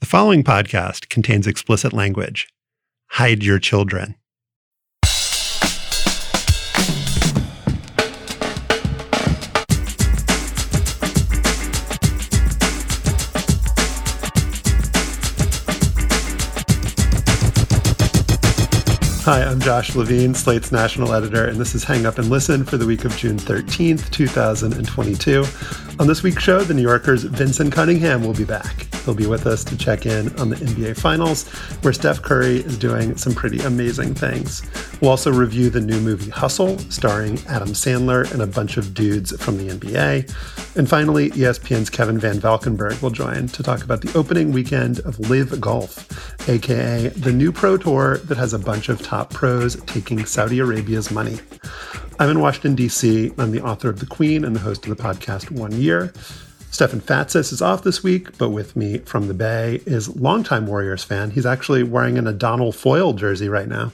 The following podcast contains explicit language. Hide your children. Hi, I'm Josh Levin, Slate's national editor, and this is Hang Up and Listen for the week of June 13th, 2022. On this week's show, the New Yorker's Vinson Cunningham will be back. He'll be with us to check in on the NBA Finals, where Steph Curry is doing some pretty amazing things. We'll also review the new movie Hustle, starring Adam Sandler and a bunch of dudes from the NBA. And finally, ESPN's Kevin Van Valkenburg will join to talk about the opening weekend of Live Golf, aka the new pro tour that has a bunch of top pros taking Saudi Arabia's money. I'm in Washington, D.C. I'm the author of The Queen and the host of the podcast One Year. Stefan Fatsis is off this week, but with me from the Bay is longtime Warriors fan. He's actually wearing an Adonal Foyle jersey right now.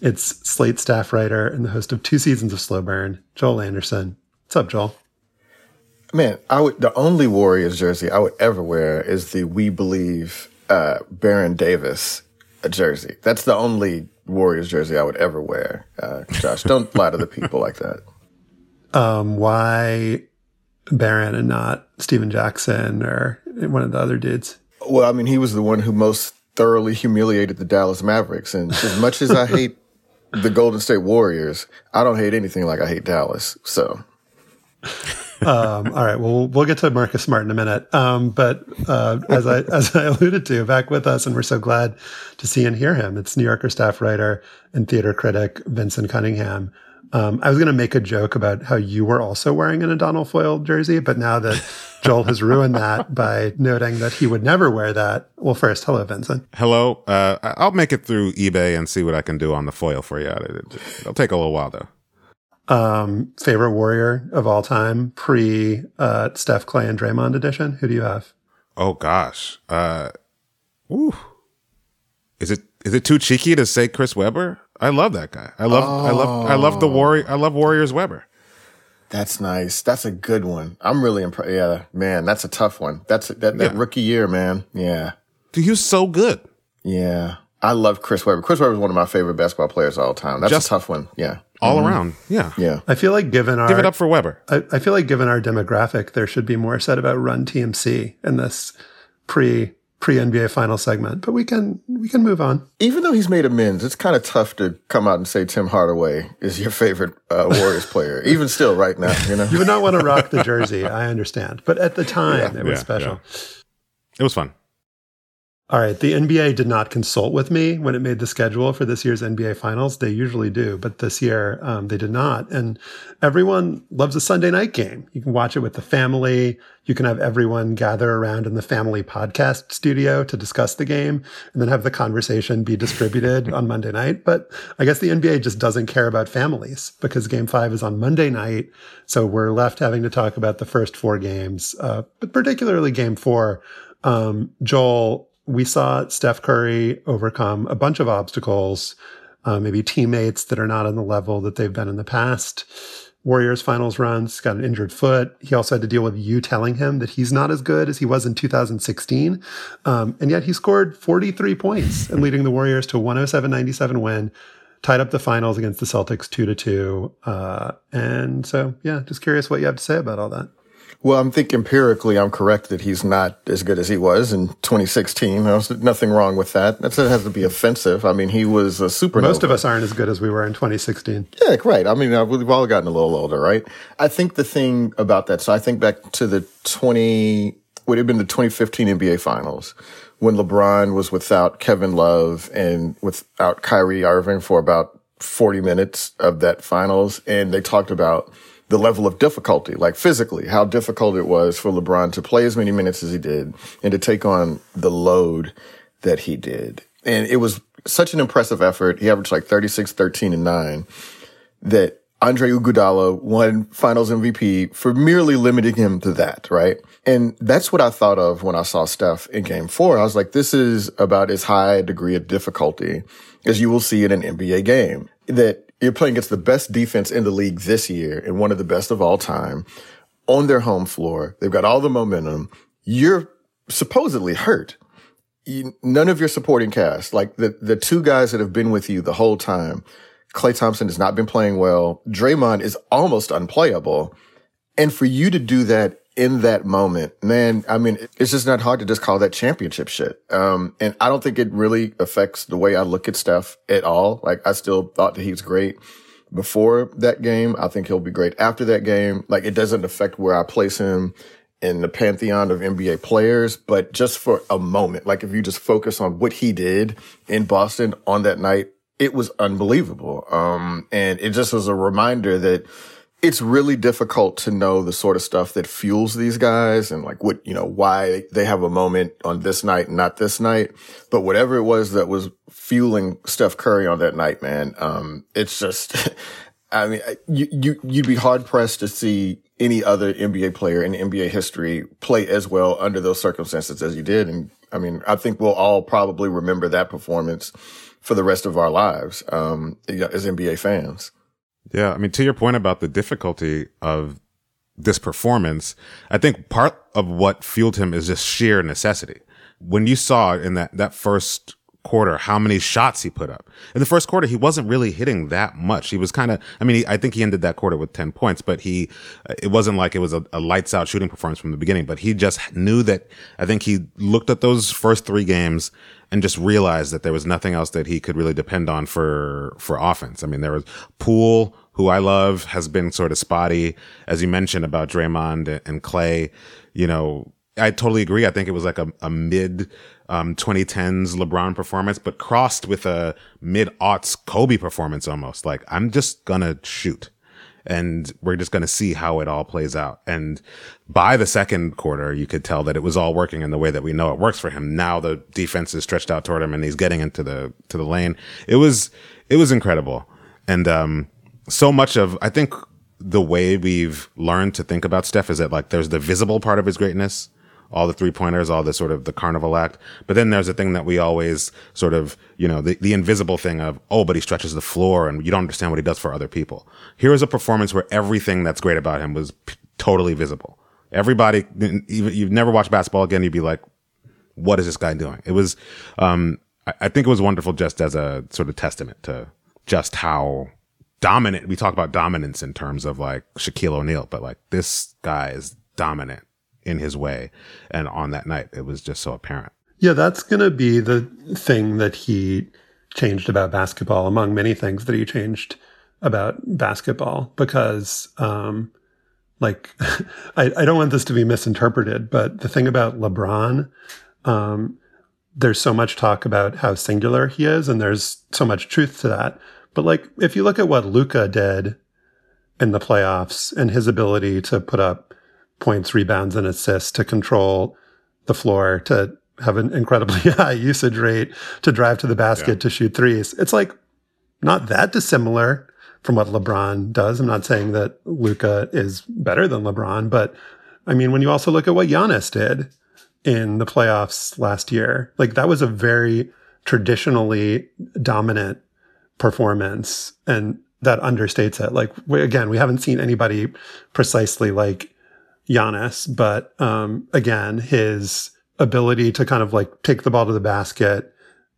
It's Slate staff writer and the host of two seasons of Slow Burn, Joel Anderson. What's up, Joel? Man, I would the only Warriors jersey I would ever wear is the We Believe uh, Baron Davis jersey. That's the only Warriors jersey I would ever wear. Uh, Josh, don't lie to the people like that. Um, why Baron and not Stephen Jackson or one of the other dudes? Well, I mean, he was the one who most thoroughly humiliated the Dallas Mavericks. And as much as I hate the Golden State Warriors, I don't hate anything like I hate Dallas. So. Um, all right. Well, we'll get to Marcus Smart in a minute. Um, but uh, as I as I alluded to, back with us, and we're so glad to see and hear him. It's New Yorker staff writer and theater critic Vinson Cunningham. Um, I was going to make a joke about how you were also wearing an Adonal Foyle jersey, but now that Joel has ruined that by noting that he would never wear that. Well, first, hello, Vinson. Hello. Uh, I'll make it through eBay and see what I can do on the Foyle for you. It'll take a little while though. Um, favorite warrior of all time, pre uh, Steph Klay and Draymond edition. Who do you have? Oh gosh. Uh, ooh. Is it is it too cheeky to say Chris Webber? I love that guy. I love oh. I love I love the warrior. I love Warriors Webber. That's nice. That's a good one. I'm really impressed. Yeah, man, that's a tough one. That's a, that, that yeah. rookie year, man. Yeah. Dude, he was so good. Yeah. I love Chris Webber. Chris Webber is one of my favorite basketball players of all time. That's Just a tough one. Yeah. All mm-hmm. around. Yeah. Yeah. I feel like given our Give it up for Webber. I, I feel like given our demographic, there should be more said about Run TMC in this pre pre NBA final segment, but we can we can move on. Even though he's made amends, it's kind of tough to come out and say Tim Hardaway is your favorite uh, Warriors player. Even still, right now, you know, you would not want to rock the jersey. I understand, but at the time, yeah, it was yeah, special. Yeah. It was fun. All right. The NBA did not consult with me when it made the schedule for this year's NBA Finals. They usually do, but this year um, they did not. And everyone loves a Sunday night game. You can watch it with the family. You can have everyone gather around in the family podcast studio to discuss the game and then have the conversation be distributed on Monday night. But I guess the NBA just doesn't care about families because game five is on Monday night. So we're left having to talk about the first four games, uh, but particularly game four. Um, Joel, we saw Steph Curry overcome a bunch of obstacles, uh, maybe teammates that are not on the level that they've been in the past. Warriors finals runs, got an injured foot. He also had to deal with you telling him that he's not as good as he was in 2016. Um, and yet he scored 43 points and leading the Warriors to a 107 97 win, tied up the finals against the Celtics 2 to 2. Uh, and so, yeah, just curious what you have to say about all that. Well, I'm think empirically, I'm correct that he's not as good as he was in 2016. There's nothing wrong with that. That has to be offensive. I mean, he was a super. Most of us aren't as good as we were in 2016. Yeah, right. I mean, uh, we've all gotten a little older, right? I think the thing about that, so I think back to the 20, would have been the 2015 NBA Finals when LeBron was without Kevin Love and without Kyrie Irving for about 40 minutes of that finals. And they talked about the level of difficulty, like physically, how difficult it was for LeBron to play as many minutes as he did and to take on the load that he did. And it was such an impressive effort. He averaged like 36, 13, and 9 that Andre Iguodala won finals MVP for merely limiting him to that, right? And that's what I thought of when I saw Steph in game four. I was like, this is about as high a degree of difficulty as you will see in an NBA game that you're playing against the best defense in the league this year and one of the best of all time on their home floor. They've got all the momentum. You're supposedly hurt. You, none of your supporting cast, like the, the two guys that have been with you the whole time, Klay Thompson has not been playing well. Draymond is almost unplayable. And for you to do that in that moment, man, I mean, it's just not hard to just call that championship shit. Um, and I don't think it really affects the way I look at stuff at all. Like I still thought that he was great before that game. I think he'll be great after that game. Like it doesn't affect where I place him in the pantheon of NBA players, but just for a moment, like if you just focus on what he did in Boston on that night, it was unbelievable. Um, and it just was a reminder that it's really difficult to know the sort of stuff that fuels these guys and like what, you know, why they have a moment on this night and not this night. But whatever it was that was fueling Steph Curry on that night, man, um, it's just, I mean, you, you, you'd be hard pressed to see any other NBA player in NBA history play as well under those circumstances as you did. And I mean, I think we'll all probably remember that performance for the rest of our lives, um, as NBA fans. Yeah. I mean, to your point about the difficulty of this performance, I think part of what fueled him is just sheer necessity. When you saw in that, that first quarter how many shots he put up. In the first quarter, he wasn't really hitting that much. He was kind of, I mean, he, I think he ended that quarter with 10 points, but he, uh, it wasn't like it was a, a, lights out shooting performance from the beginning, but he just knew that, I think he looked at those first three games and just realized that there was nothing else that he could really depend on for, for offense. I mean, there was Poole, who I love, has been sort of spotty, as you mentioned about Draymond and Klay, you know, I totally agree. I think it was like a, a mid um, 2010s LeBron performance, but crossed with a mid aughts Kobe performance almost. Like, I'm just gonna shoot and we're just gonna see how it all plays out. And by the second quarter, you could tell that it was all working in the way that we know it works for him. Now the defense is stretched out toward him and he's getting into the, to the lane. It was, it was incredible. And, um, so much of, I think the way we've learned to think about Steph is that like there's the visible part of his greatness all the three pointers, all the sort of the carnival act. But then there's a thing that we always sort of, you know, the, the invisible thing of, oh, but he stretches the floor and you don't understand what he does for other people. Here is a performance where everything that's great about him was p- totally visible. Everybody, even you've never watched basketball again, you'd be like, what is this guy doing? It was, um, I, I think it was wonderful just as a sort of testament to just how dominant we talk about dominance in terms of like Shaquille O'Neal, but like this guy is dominant in his way. And on that night, it was just so apparent. Yeah, that's going to be the thing that he changed about basketball, among many things that he changed about basketball, because, um, like, I, I, don't want this to be misinterpreted, but the thing about LeBron, um, there's so much talk about how singular he is, and there's so much truth to that. But like, if you look at what Luka did in the playoffs and his ability to put up points, rebounds, and assists to control the floor, to have an incredibly high usage rate, to drive to the basket, yeah. to shoot threes. It's like not that dissimilar from what LeBron does. I'm not saying that Luka is better than LeBron, but I mean, when you also look at what Giannis did in the playoffs last year, like that was a very traditionally dominant performance and that understates it. Like we, again, we haven't seen anybody precisely like Giannis, but um, again, his ability to kind of like take the ball to the basket.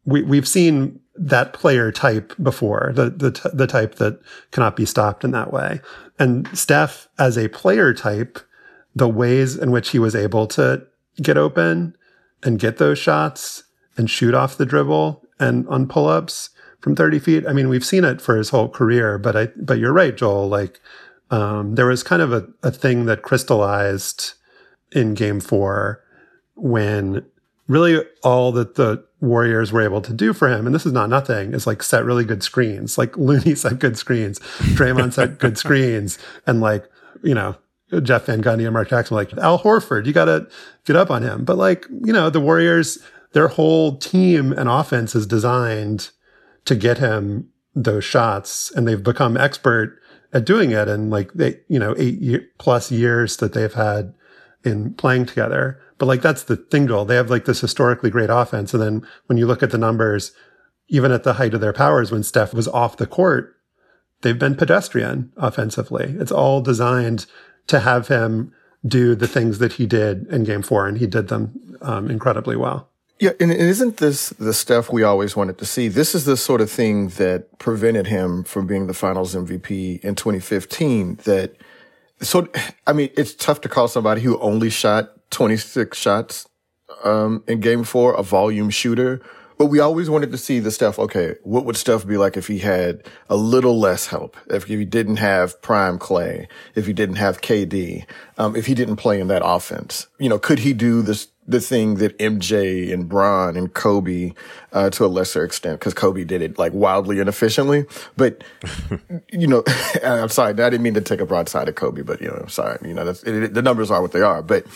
We we've seen that player type before, the the t- the type that cannot be stopped in that way. And Steph, as a player type, the ways in which he was able to get open and get those shots and shoot off the dribble and on pull ups from 30 feet. I mean, we've seen it for his whole career, but I, but you're right, Joel. Like um, there was kind of a, a thing that crystallized in game four when really all that the Warriors were able to do for him, and this is not nothing, is like set really good screens. Like Looney set good screens, Draymond set good screens, and like, you know, Jeff Van Gundy and Mark Jackson were like, Al Horford, you got to get up on him. But like, you know, the Warriors their whole team and offense is designed to get him those shots, and they've become expert at doing it. And like they, you know, eight year, plus years that they've had in playing together. But like that's the thing, Joel. They have like this historically great offense, and then when you look at the numbers, even at the height of their powers, when Steph was off the court, they've been pedestrian offensively. It's all designed to have him do the things that he did in game four, and he did them um, incredibly well. Yeah, and isn't this the stuff we always wanted to see? This is the sort of thing that prevented him from being the finals MVP in 2015. That, so, I mean, it's tough to call somebody who only shot 26 shots, um, in game four, a volume shooter but we always wanted to see the stuff. Okay, what would stuff be like if he had a little less help? If he didn't have prime Klay, if he didn't have KD, um, if he didn't play in that offense, you know, could he do this, the thing that MJ and Bron and Kobe, uh, to a lesser extent, because Kobe did it like wildly inefficiently. But, you know, I'm sorry, I didn't mean to take a broadside of Kobe, but, you know, I'm sorry. You know, that's, it, it, the numbers are what they are. But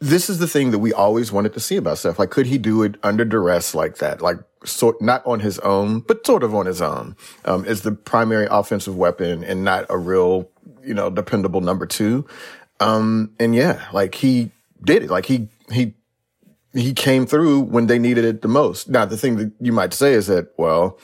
this is the thing that we always wanted to see about Steph. Like, could he do it under duress like that? Like, sort, not on his own, but sort of on his own, um, as the primary offensive weapon and not a real, you know, dependable number two. Um, and yeah, like he did it. Like he, he, he came through when they needed it the most. Now, the thing that you might say is that, well,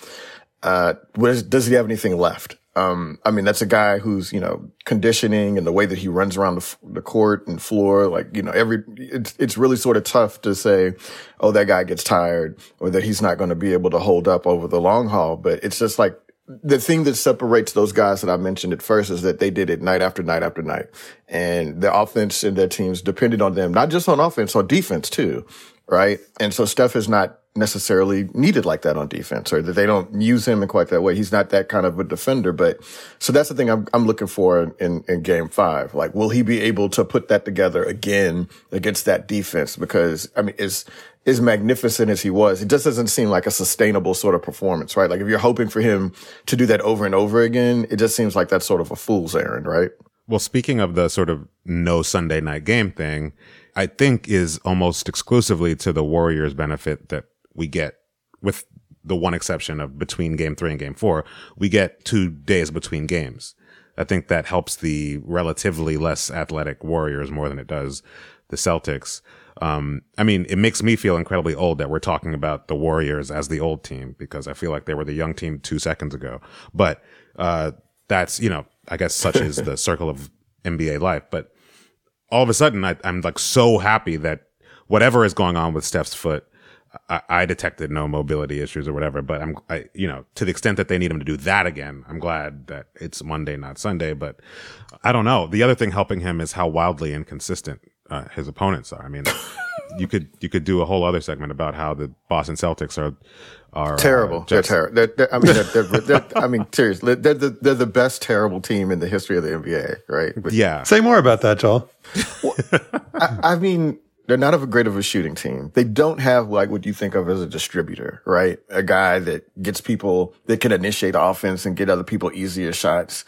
uh, does he have anything left? Um, I mean, that's a guy who's, you know, conditioning and the way that he runs around the, the court and floor, like, you know, every, it's, it's really sort of tough to say, oh, that guy gets tired or that he's not going to be able to hold up over the long haul. But it's just like, the thing that separates those guys that I mentioned at first is that they did it night after night after night. And the offense and their teams depended on them, not just on offense, on defense too. Right. And so Steph is not necessarily needed like that on defense or that they don't use him in quite that way. He's not that kind of a defender, but so that's the thing I'm, I'm looking for in, in game five. Like, will he be able to put that together again against that defense? Because I mean, as, as magnificent as he was, it just doesn't seem like a sustainable sort of performance, right? Like if you're hoping for him to do that over and over again, it just seems like that's sort of a fool's errand, right? Well, speaking of the sort of no Sunday night game thing, I think is almost exclusively to the Warriors' benefit that we get with the one exception of between game three and game four, we get two days between games. I think that helps the relatively less athletic Warriors more than it does the Celtics. Um, I mean, it makes me feel incredibly old that we're talking about the Warriors as the old team because I feel like they were the young team two seconds ago. But, uh, that's, you know, I guess such is the circle of NBA life. But all of a sudden, I, I'm like so happy that whatever is going on with Steph's foot, I, I, detected no mobility issues or whatever, but I'm, I, you know, to the extent that they need him to do that again, I'm glad that it's Monday, not Sunday. But I don't know. The other thing helping him is how wildly inconsistent uh, his opponents are. I mean, you could you could do a whole other segment about how the Boston Celtics are are uh, terrible. Uh, they're terrible. I mean, they're, they're, they're, I mean, seriously, they're the, they're the best terrible team in the history of the NBA, right? But, yeah. Say more about that, Joel. Well, I, I mean they're not of a great of a shooting team. They don't have like what you think of as a distributor, right? A guy that gets people that can initiate offense and get other people easier shots.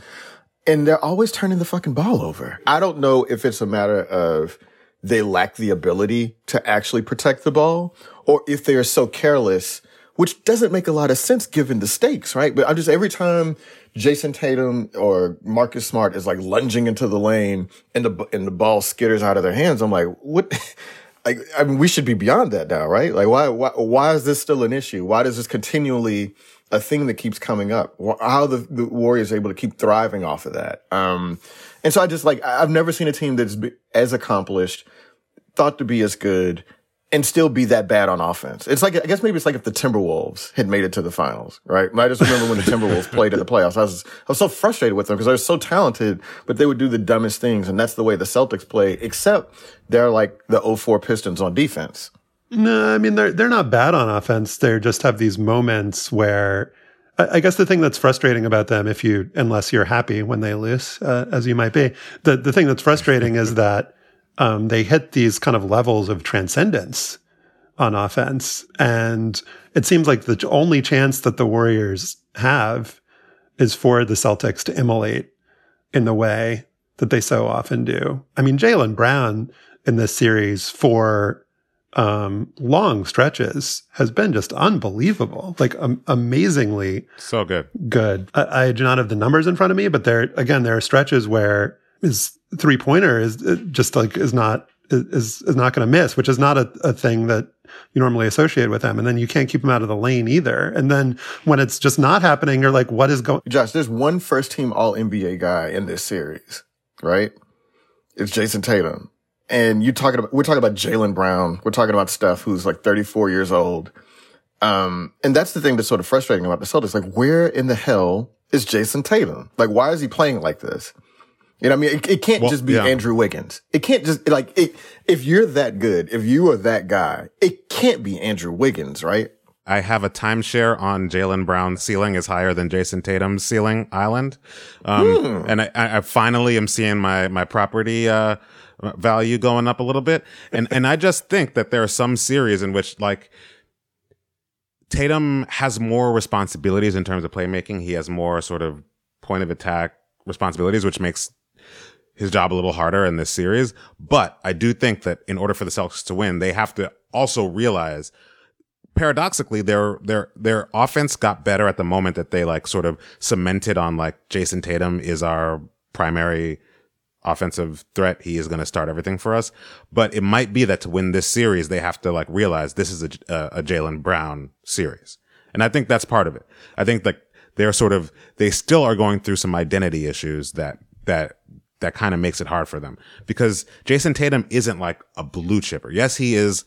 And they're always turning the fucking ball over. I don't know if it's a matter of they lack the ability to actually protect the ball or if they are so careless, which doesn't make a lot of sense given the stakes, right? But I'm just every time Jayson Tatum or Marcus Smart is like lunging into the lane and the and the ball skitters out of their hands. I'm like, what? Like, I mean, we should be beyond that now, right? Like, why, why, why is this still an issue? Why does this continually a thing that keeps coming up? How the, the Warriors able to keep thriving off of that? Um, and so I just like, I've never seen a team that's as accomplished, thought to be as good, and still be that bad on offense. It's like, I guess maybe it's like if the Timberwolves had made it to the finals, right? I just remember when the Timberwolves played in the playoffs. I was, I was so frustrated with them because they were so talented, but they would do the dumbest things. And that's the way the Celtics play, except they're like the 04 Pistons on defense. No, I mean, they're, they're not bad on offense. They just have these moments where, I guess the thing that's frustrating about them, if you, unless you're happy when they lose, uh, as you might be, the, the thing that's frustrating is that um, they hit these kind of levels of transcendence on offense. And it seems like the only chance that the Warriors have is for the Celtics to immolate in the way that they so often do. I mean, Jalen Brown in this series for um, long stretches has been just unbelievable, like um, amazingly so good. Good. I, I, do not have the numbers in front of me, but there again, there are stretches where his three pointer is uh, just like is not is is not going to miss, which is not a, a thing that you normally associate with him. And then you can't keep him out of the lane either. And then when it's just not happening, you're like, what is going? Josh, there's one first team All NBA guy in this series, right? It's Jayson Tatum. And you talking about, we're talking about Jaylen Brown. We're talking about Steph, who's like 34 years old. Um, and that's the thing that's sort of frustrating about the Celtics. Like, where in the hell is Jayson Tatum? Like, why is he playing like this? You know, I mean, it, it can't well, just be yeah. Andrew Wiggins. It can't just like it, if you're that good, if you are that guy, it can't be Andrew Wiggins, right? I have a timeshare on Jaylen Brown's ceiling is higher than Jayson Tatum's ceiling island, um, hmm. and I, I, finally am seeing my my property uh, value going up a little bit, and and I just think that there are some series in which like Tatum has more responsibilities in terms of playmaking. He has more sort of point of attack responsibilities, which makes his job a little harder in this series. But I do think that in order for the Celtics to win, they have to also realize paradoxically their their their offense got better at the moment that they like sort of cemented on like Jayson Tatum is our primary offensive threat. He is going to start everything for us. But it might be that to win this series, they have to like realize this is a, a, a Jaylen Brown series. And I think that's part of it. I think that they're sort of, they still are going through some identity issues that, that that kind of makes it hard for them because Jayson Tatum isn't like a blue chipper. Yes, he is,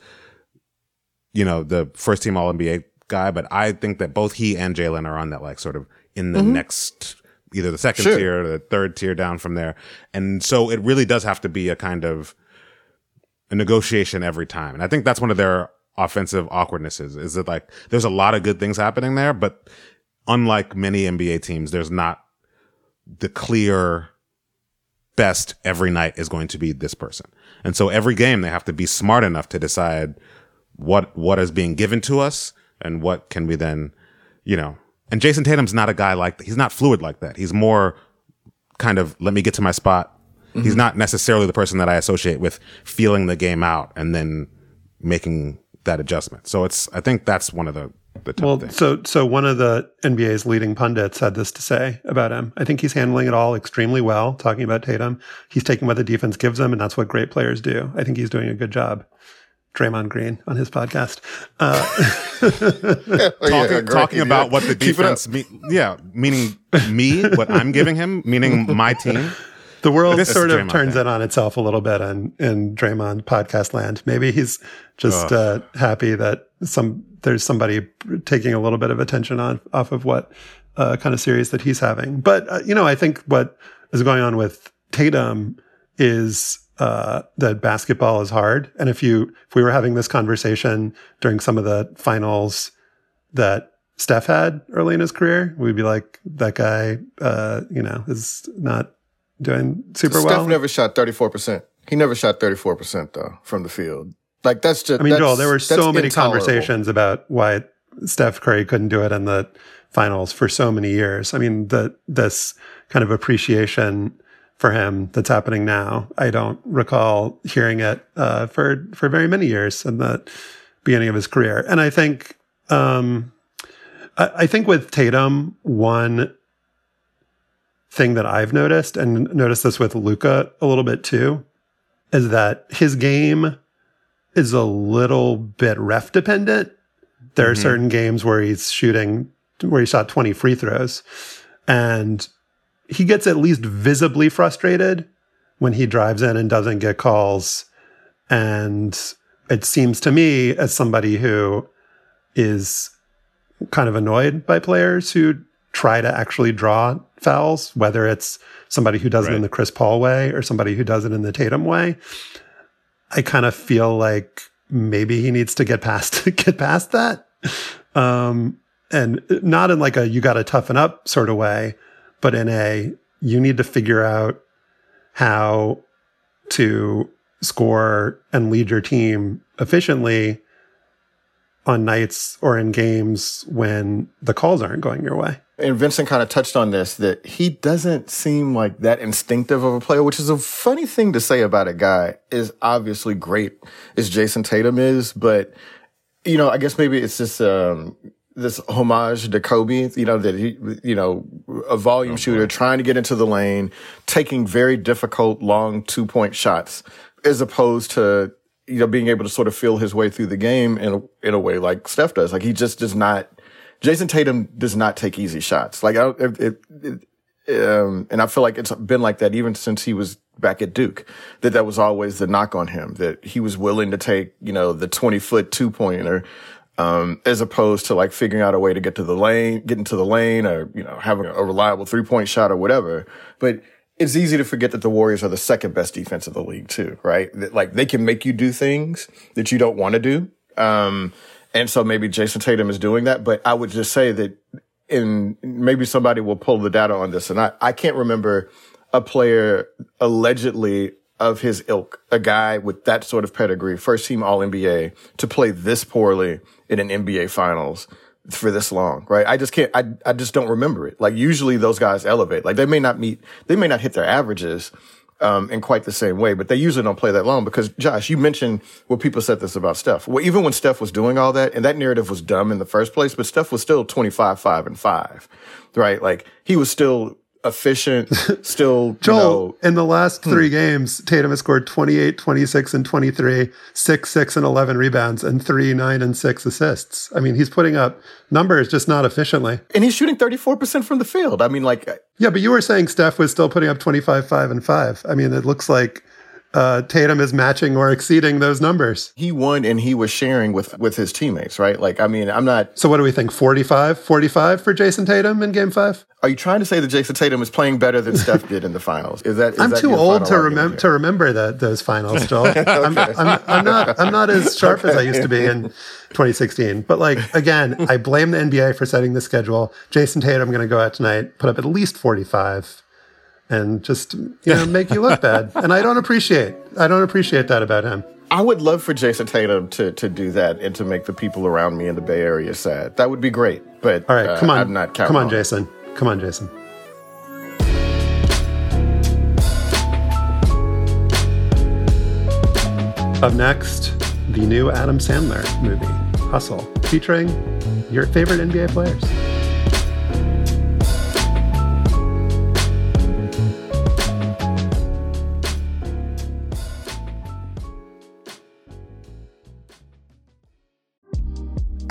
you know, the first team All NBA guy, but I think that both he and Jaylen are on that like sort of in the mm-hmm. next either the second sure. tier or the third tier down from there. And so it really does have to be a kind of a negotiation every time. And I think that's one of their offensive awkwardnesses is that like there's a lot of good things happening there, but unlike many NBA teams, there's not the clear best every night is going to be this person. And so every game they have to be smart enough to decide what, what is being given to us and what can we then, you know, and Jayson Tatum's not a guy like, he's not fluid like that. He's more kind of, let me get to my spot. Mm-hmm. He's not necessarily the person that I associate with feeling the game out and then making that adjustment. So it's, I think that's one of the the well, thing. so so one of the NBA's leading pundits had this to say about him. I think he's handling it all extremely well. Talking about Tatum, he's taking what the defense gives him, and that's what great players do. I think he's doing a good job. Draymond Green on his podcast, uh, oh, talking, yeah, talking about what the defense, mean, yeah, meaning me, what I'm giving him, meaning my team. The world this sort of turns it on itself a little bit in in Draymond podcast land. Maybe he's just uh, happy that some there's somebody taking a little bit of attention on off of what uh, kind of series that he's having. But uh, you know, I think what is going on with Tatum is uh, that basketball is hard. And if you if we were having this conversation during some of the finals that Steph had early in his career, we'd be like, that guy, uh, you know, is not doing super Steph well. Steph never shot thirty four percent. He never shot thirty four percent though from the field. Like that's just. I mean, Joel, there were so many conversations about why Steph Curry couldn't do it in the finals for so many years. I mean, the this kind of appreciation for him that's happening now. I don't recall hearing it uh, for for very many years in the beginning of his career, and I think um, I, I think with Tatum, one thing that I've noticed, and noticed this with Luka a little bit too, is that his game is a little bit ref dependent. There are mm-hmm. certain games where he's shooting, where he shot 20 free throws, and he gets at least visibly frustrated when he drives in and doesn't get calls. And it seems to me, as somebody who is kind of annoyed by players who try to actually draw fouls, whether it's somebody who does right. it in the Chris Paul way or somebody who does it in the Tatum way. I kind of feel like maybe he needs to get past get past that. Um, and not in like a you got to toughen up sort of way, but in a you need to figure out how to score and lead your team efficiently on nights or in games when the calls aren't going your way. And Vinson kind of touched on this that he doesn't seem like that instinctive of a player, which is a funny thing to say about a guy is obviously great as Jayson Tatum is, but you know, I guess maybe it's just um, this homage to Kobe, you know, that he, you know, a volume shooter trying to get into the lane, taking very difficult long two point shots as opposed to, you know, being able to sort of feel his way through the game in a, in a way like Steph does. Like he just does not, Jayson Tatum does not take easy shots. Like, I, it, it, um, and I feel like it's been like that even since he was back at Duke, that that was always the knock on him, that he was willing to take, you know, the 20 foot two pointer, um, as opposed to like figuring out a way to get to the lane, get into the lane or, you know, having a reliable three point shot or whatever. But it's easy to forget that the Warriors are the second best defense of the league too, right? That, like they can make you do things that you don't want to do. Um, and so maybe Jayson Tatum is doing that, but I would just say that in maybe somebody will pull the data on this. And I, I can't remember a player allegedly of his ilk, a guy with that sort of pedigree, first team all NBA to play this poorly in an NBA finals for this long, right? I just can't, I, I just don't remember it. Like usually those guys elevate, like they may not meet, they may not hit their averages, um, in quite the same way, but they usually don't play that long because Josh, you mentioned what people said this about Steph. Well, even when Steph was doing all that and that narrative was dumb in the first place, but Steph was still 25, 5 and 5, right? Like he was still efficient, still, Joel, you know, in the last hmm. three games, Tatum has scored 28, 26, and 23, 6, 6, and 11 rebounds, and 3, 9, and 6 assists. I mean, he's putting up numbers, just not efficiently. and he's shooting 34% from the field. I mean, like, Yeah, but you were saying Steph was still putting up 25, 5, and 5. I mean, it looks like uh, Tatum is matching or exceeding those numbers. he won and he was sharing with, with his teammates, right? Like, I mean, I'm not, So what do we think? 45, 45 for Jayson Tatum in game five? are you trying to say that Jayson Tatum is playing better than Steph did in the finals? Is that, is I'm that too old to remember to remember that those finals, Joel. I'm, I'm, I'm not I'm not as sharp as I used to be in 2016. But like again, I blame the NBA for setting the schedule. Jayson Tatum going to go out tonight, put up at least 45, and just you know make you look bad. And I don't appreciate I don't appreciate that about him. I would love for Jayson Tatum to to do that and to make the people around me in the Bay Area sad. That would be great. But All right, uh, come on, I'm not counting come on, it. Jayson, come on, Jayson. Up next, the new Adam Sandler movie, Hustle, featuring your favorite NBA players.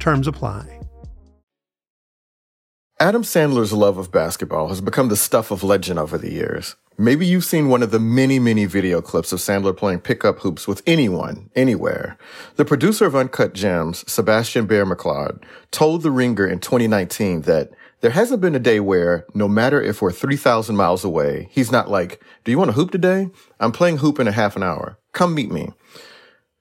Terms apply. Adam Sandler's love of basketball has become the stuff of legend over the years. Maybe you've seen one of the many, many video clips of Sandler playing pickup hoops with anyone, anywhere. The producer of Uncut Gems, Sebastian Bear McClard, told The Ringer in 2019 that there hasn't been a day where, no matter if we're 3,000 miles away, he's not like, do you want to hoop today? I'm playing hoop in a half an hour. Come meet me.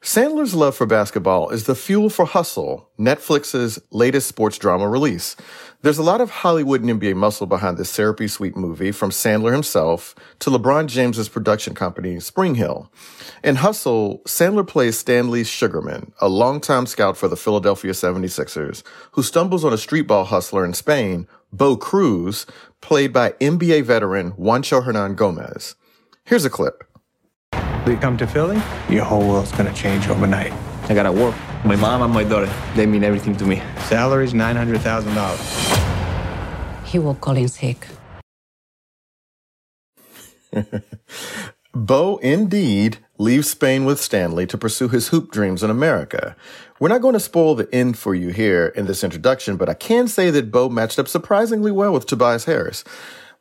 Sandler's love for basketball is the fuel for Hustle, Netflix's latest sports drama release. There's a lot of Hollywood and NBA muscle behind this therapy suite movie, from Sandler himself to LeBron James's production company, Spring Hill. In Hustle, Sandler plays Stanley Sugarman, a longtime scout for the Philadelphia 76ers, who stumbles on a streetball hustler in Spain, Bo Cruz, played by NBA veteran Juancho Hernangómez. Here's a clip. You come to Philly, your whole world's gonna change overnight. I gotta work. My mom and my daughter, they mean everything to me. Salary's nine hundred thousand dollars. He will call in sick. Bo indeed leaves Spain with Stanley to pursue his hoop dreams in America. We're not going to spoil the end for you here in this introduction, but I can say that Bo matched up surprisingly well with Tobias Harris.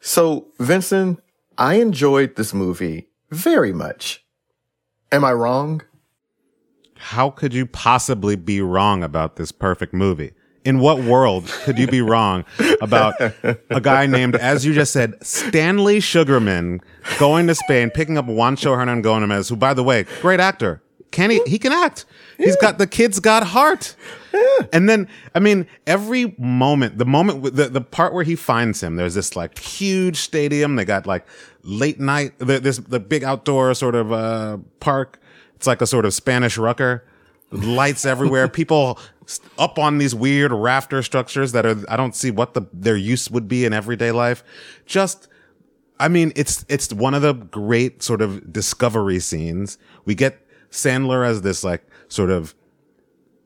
So, Vinson, I enjoyed this movie very much. Am I wrong? how could you possibly be wrong about this perfect movie? In what world could you be wrong about a guy named, as you just said, Stanley Sugarman going to Spain, picking up Juancho Hernangómez, who, by the way, great actor. Can he? He can act. He's got the kid's got heart. And then, I mean, every moment, the moment, the, the part where he finds him, there's this like huge stadium. They got like late night, the, this, the big outdoor sort of, uh, park. It's like a sort of Spanish rucker. Lights everywhere. People up on these weird rafter structures that are, I don't see what the, their use would be in everyday life. Just, I mean, it's it's one of the great sort of discovery scenes. We get Sandler as this like sort of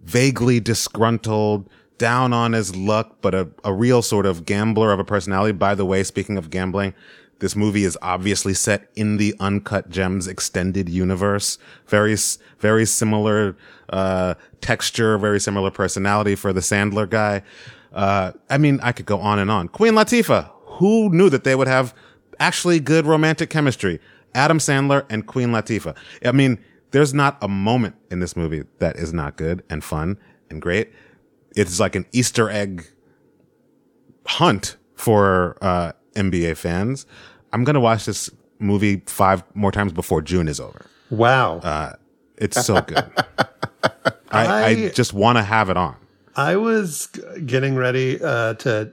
vaguely disgruntled, down on his luck, but a, a real sort of gambler of a personality. By the way, speaking of gambling, this movie is obviously set in the Uncut Gems extended universe. Very, very similar, uh, texture, very similar personality for the Sandler guy. Uh, I mean, I could go on and on. Queen Latifah, who knew that they would have actually good romantic chemistry? Adam Sandler and Queen Latifah. I mean, there's not a moment in this movie that is not good and fun and great. It's like an Easter egg hunt for uh, NBA fans. I'm gonna watch this movie five more times before June is over. Wow. It's so good. I, I I- just want to have it on. I was getting ready uh, to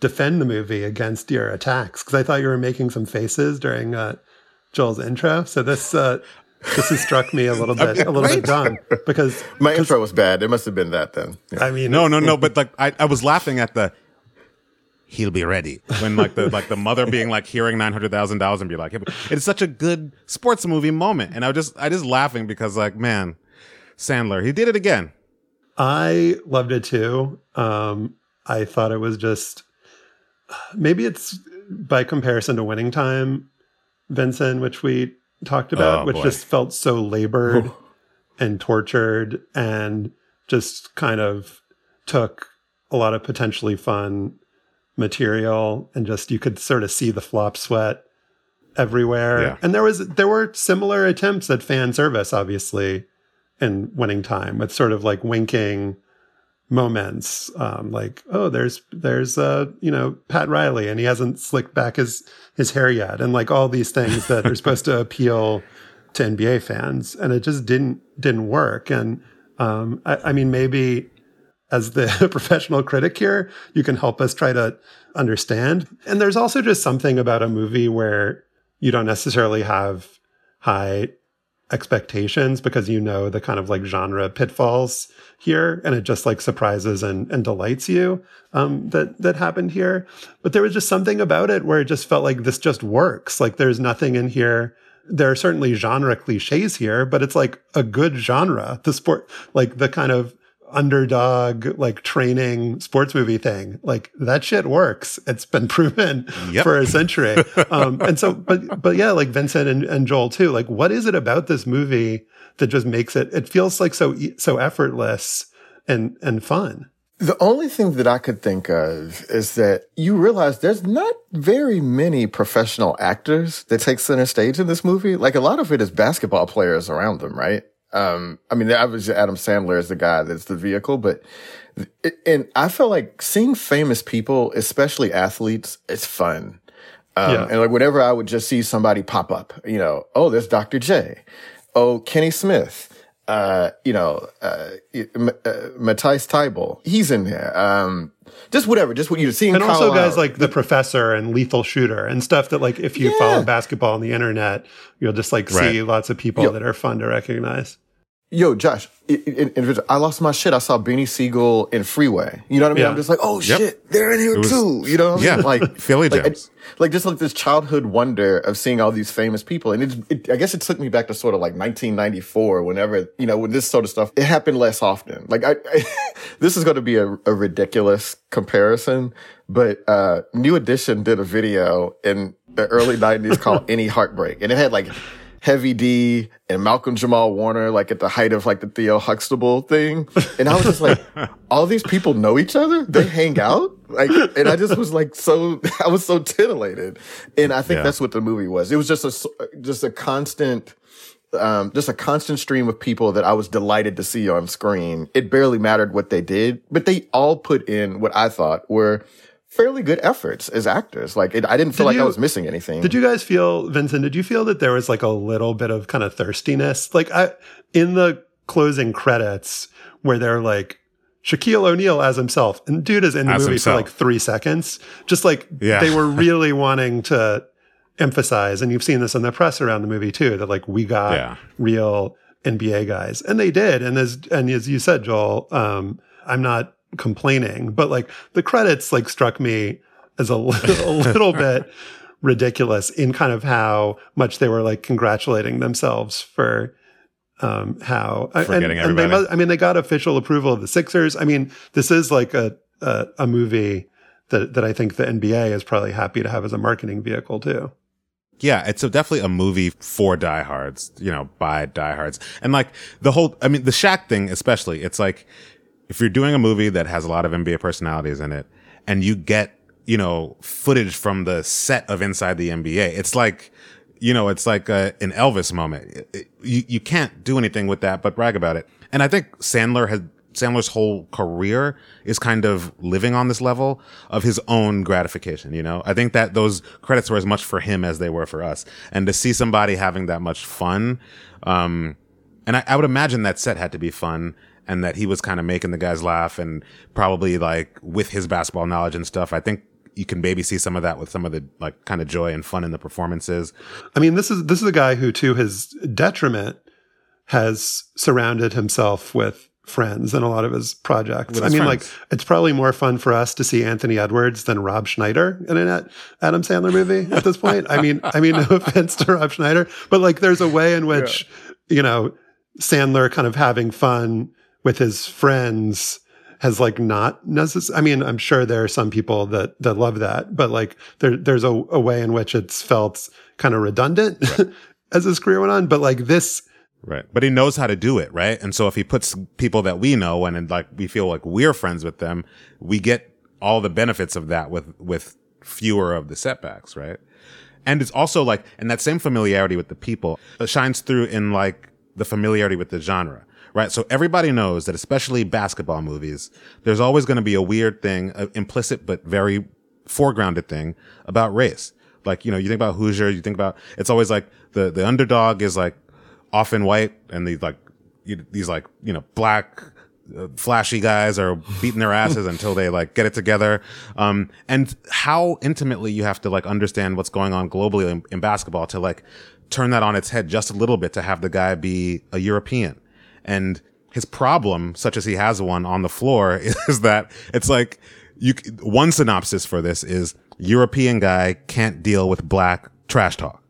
defend the movie against your attacks because I thought you were making some faces during uh, Joel's intro. So this uh, this has struck me a little bit a little bit dumb because My intro was bad. It must have been that then. I mean No, no, no. But like, I, I was laughing at the. He'll be ready when like the like the mother being like hearing nine hundred thousand dollars and be like, it's such a good sports movie moment, and I was just I just laughing because like man, Sandler he did it again. I loved it too. Um, I thought it was just maybe it's by comparison to Winning Time, Vinson, which we talked about, Oh, which boy. just felt so labored and tortured and just kind of took a lot of potentially fun material and just you could sort of see the flop sweat everywhere. Yeah. And there was there were similar attempts at fan service, obviously, in winning time with sort of like winking moments um like oh there's there's uh you know pat riley and he hasn't slicked back his his hair yet and like all these things that are supposed to appeal to nba fans and it just didn't didn't work and um i, I mean maybe as the professional critic here you can help us try to understand. And there's also just something about a movie where you don't necessarily have high expectations because you know the kind of like genre pitfalls here and it just like surprises and, and delights you um, that that happened here. But there was just something about it where it just felt like this just works. Like there's nothing in here. There are certainly genre cliches here but it's like a good genre. The sport like the kind of underdog like training sports movie thing like that shit works it's been proven Yep. for a century um and so but but yeah like vinson and, and joel too like what is it about this movie that just makes it it feels like so e- so effortless and and fun The only thing that I could think of is that you realize there's not very many professional actors that take center stage in this movie. Like a lot of it is basketball players around them, right? Um, I mean, obviously Adam Sandler is the guy that's the vehicle, but, and I feel like seeing famous people, especially athletes, is fun. Um, Yeah. and like whenever I would just see somebody pop up, you know, oh, there's Dr. J. Oh, Kenny Smith. Uh, you know, uh, M- uh Matisse Thybulle. He's in there. Um, just whatever, just what you're seeing. and also guys out. like the professor and lethal shooter and stuff that like if you Yeah. follow basketball on the internet you'll just like see lots of people Yo. that are fun to recognize Yo, Josh, i- i- in- I lost my shit. I saw Beanie Sigel in Freeway. You know what I mean? Yeah. I'm just like, oh Yep. shit, they're in here was- too. You know what I Yeah. Like Philly like, Gems. like just like this childhood wonder of seeing all these famous people. And it, it, I guess it took me back to sort of like 1994, whenever, you know, when this sort of stuff, it happened less often. Like I, this is going to be a, a ridiculous comparison, but, uh, New Edition did a video in the early 90s called Any Heartbreak. And it had like, Heavy D and Malcolm Jamal Warner, like at the height of like the Theo Huxtable thing. And I was just like, all these people know each other? They hang out? Like, and I just was like, so, I was so titillated. And I think Yeah. that's what the movie was. It was just a, just a constant, um, just a constant stream of people that I was delighted to see on screen. It barely mattered what they did, but they all put in what I thought were fairly good efforts as actors. Like it, I didn't feel Did like I was missing anything. Did you guys feel, Vinson? Did you feel that there was like a little bit of kind of thirstiness, like I in the closing credits where they're like Shaquille O'Neal as himself, and dude is in the As movie himself. for like three seconds. Just like Yeah. they were really wanting to emphasize, and you've seen this in the press around the movie too, that like we got Yeah. real NBA guys, and they did. And as and as you said, Joel, um, I'm not complaining, but like the credits like struck me as a, li- a little bit ridiculous in kind of how much they were like congratulating themselves for um how For and, and they must, I mean they got official approval of the Sixers. I mean this is like a a, a movie that that I think the NBA is probably happy to have as a marketing vehicle too. Yeah, it's a, definitely a movie for diehards, you know, by diehards. And like the whole, I mean, the Shaq thing, especially, it's like if you're doing a movie that has a lot of NBA personalities in it and you get, you know, footage from the set of Inside the NBA, it's like, you know, it's like a, an Elvis moment. It- it- you, you can't do anything with that but brag about it. And I think Sandler has, Sandler's whole career is kind of living on this level of his own gratification, you know? I think that those credits were as much for him as they were for us. And to see somebody having that much fun, um, and I, I would imagine that set had to be fun and that he was kind of making the guys laugh and probably like with his basketball knowledge and stuff. I think you can maybe see some of that with some of the like kind of joy and fun in the performances. I mean, this is this is a guy who, to his detriment, has surrounded himself with friends in a lot of his projects. I mean, friends. like it's probably more fun for us to see Anthony Edwards than Rob Schneider in an Adam Sandler movie at this point. I mean, I mean, no offense to Rob Schneider, but like, there's a way in which you know Sandler kind of having fun with his friends has like not necessarily. I mean, I'm sure there are some people that that love that, but like there there's a, a way in which it's felt kind of redundant as his career went on. But like this, Right. But he knows how to do it, right? And so if he puts people that we know and, and like we feel like we're friends with them, we get all the benefits of that with with fewer of the setbacks, right? And it's also like and that same familiarity with the people shines through in like the familiarity with the genre. Right. So everybody knows that especially basketball movies, there's always going to be a weird thing, an implicit but very foregrounded thing about race. Like, you know, you think about Hoosier, you think about, it's always like the, the underdog is like often white and these like, you, these like, you know, black, uh, flashy guys are beating their asses until they like get it together. Um, and how intimately you have to like understand what's going on globally in, in basketball to like turn that on its head just a little bit to have the guy be a European. And his problem, such as he has one on the floor, is that it's like you, one synopsis for this is European guy can't deal with black trash talk.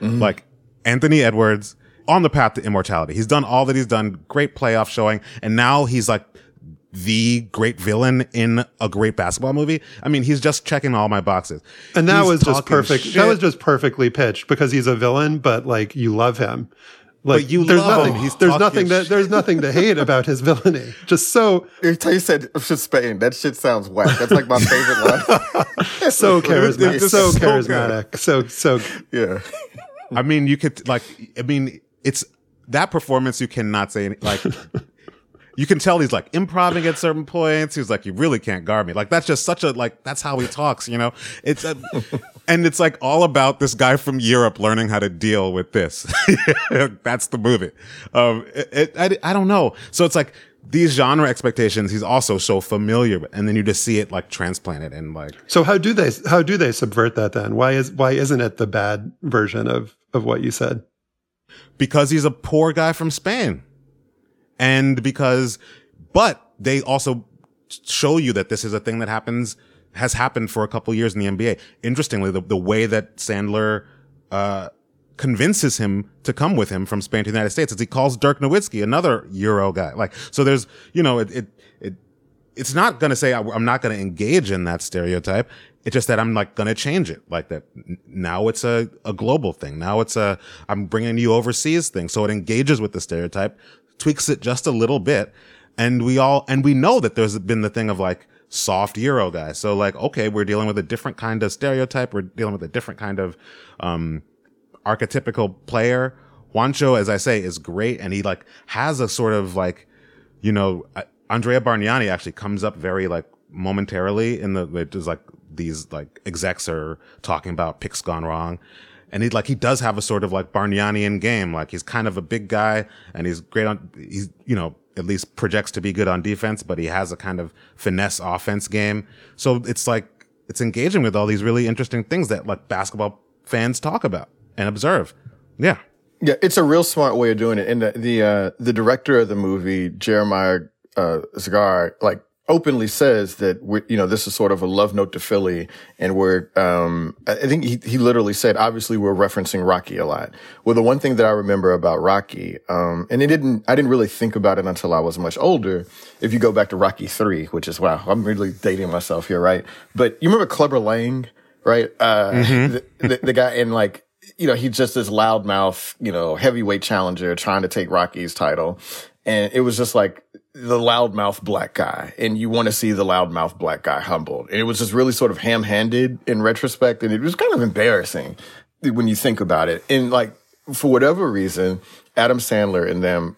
Mm-hmm. Like Anthony Edwards on the path to immortality. He's done all that he's done, great playoff showing, and now he's like the great villain in a great basketball movie. I mean, he's just checking all my boxes. and that He's was just perfect. shit. That was just perfectly pitched because he's a villain, but like you love him. Like But you there's love nothing. him. He's there's nothing that shit. there's nothing to hate about his villainy. Just so Every time you said oh, shit Spain, that shit sounds whack. That's like my favorite line. so charismatic. it's So so good. charismatic. So so yeah. I mean, you could like, I mean, it's that performance. You cannot say any, like, you can tell he's like improving at certain points. He's like, you really can't guard me. Like that's just such a like that's how he talks. You know, it's a, and it's like all about this guy from Europe learning how to deal with this. that's the movie. Um, it, it, I, I don't know. So it's like these genre expectations. He's also so familiar with, and then you just see it like transplanted and like so how do they how do they subvert that then? Why is why isn't it the bad version of of what you said? because he's a poor guy from Spain. And because, but they also show you that this is a thing that happens, has happened for a couple years in the NBA. Interestingly, the, the way that Sandler, uh, convinces him to come with him from Spain to the United States is he calls Dirk Nowitzki, another Euro guy. Like, so there's, you know, it, it, it it's not going to say I'm not going to engage in that stereotype. It's just that I'm like going to change it like that. Now it's a, a global thing. Now it's a, I'm bringing you overseas thing. So it engages with the stereotype, tweaks it just a little bit. And we all, and we know that there's been the thing of like soft Euro guy. So like, okay, we're dealing with a different kind of stereotype. We're dealing with a different kind of, um, archetypical player. Juancho, as I say, is great, and he like has a sort of like, you know, uh, Andrea Bargnani actually comes up very like momentarily in the is like these like execs are talking about picks gone wrong. And he like he does have a sort of like Bargnanian game. Like he's kind of a big guy and he's great on he's you know, at least projects to be good on defense, but he has a kind of finesse offense game. So it's like it's engaging with all these really interesting things that like basketball fans talk about and observe. Yeah. Yeah, it's a real smart way of doing it. And the the, uh, the director of the movie, Jeremiah uh, Zagar, like openly says that we you know this is sort of a love note to Philly, and we're um, I think he he literally said obviously we're referencing Rocky a lot. Well, the one thing that I remember about Rocky, um, and it didn't I didn't really think about it until I was much older. If you go back to Rocky three, which is wow, I'm really dating myself here, right? But you remember Clubber Lang, right? Uh, mm-hmm. the, the, the guy in like you know, he's just this loudmouth, you know, heavyweight challenger trying to take Rocky's title. And it was just like the loudmouth black guy. And you want to see the loudmouth black guy humbled. And it was just really sort of ham handed in retrospect. And it was kind of embarrassing when you think about it. And like, for whatever reason, Adam Sandler and them,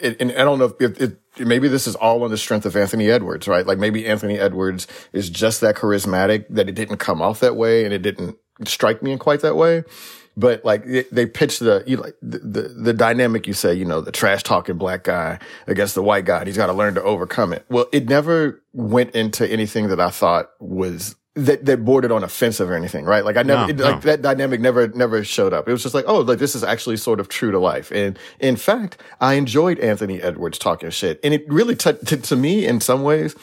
and I don't know if, if, if maybe this is all on the strength of Anthony Edwards, right? Like maybe Anthony Edwards is just that charismatic that it didn't come off that way and it didn't strike me in quite that way but like they pitch the you like the, the, the dynamic you say you know the trash talking black guy against the white guy he's got to learn to overcome it. Well it never went into anything that i thought was that that bordered on offensive or anything right? Like i never No, it, no. like that dynamic never never showed up. It was just like oh like this is actually sort of true to life. And in fact i enjoyed anthony edwards talking shit. And it really touched to, to me in some ways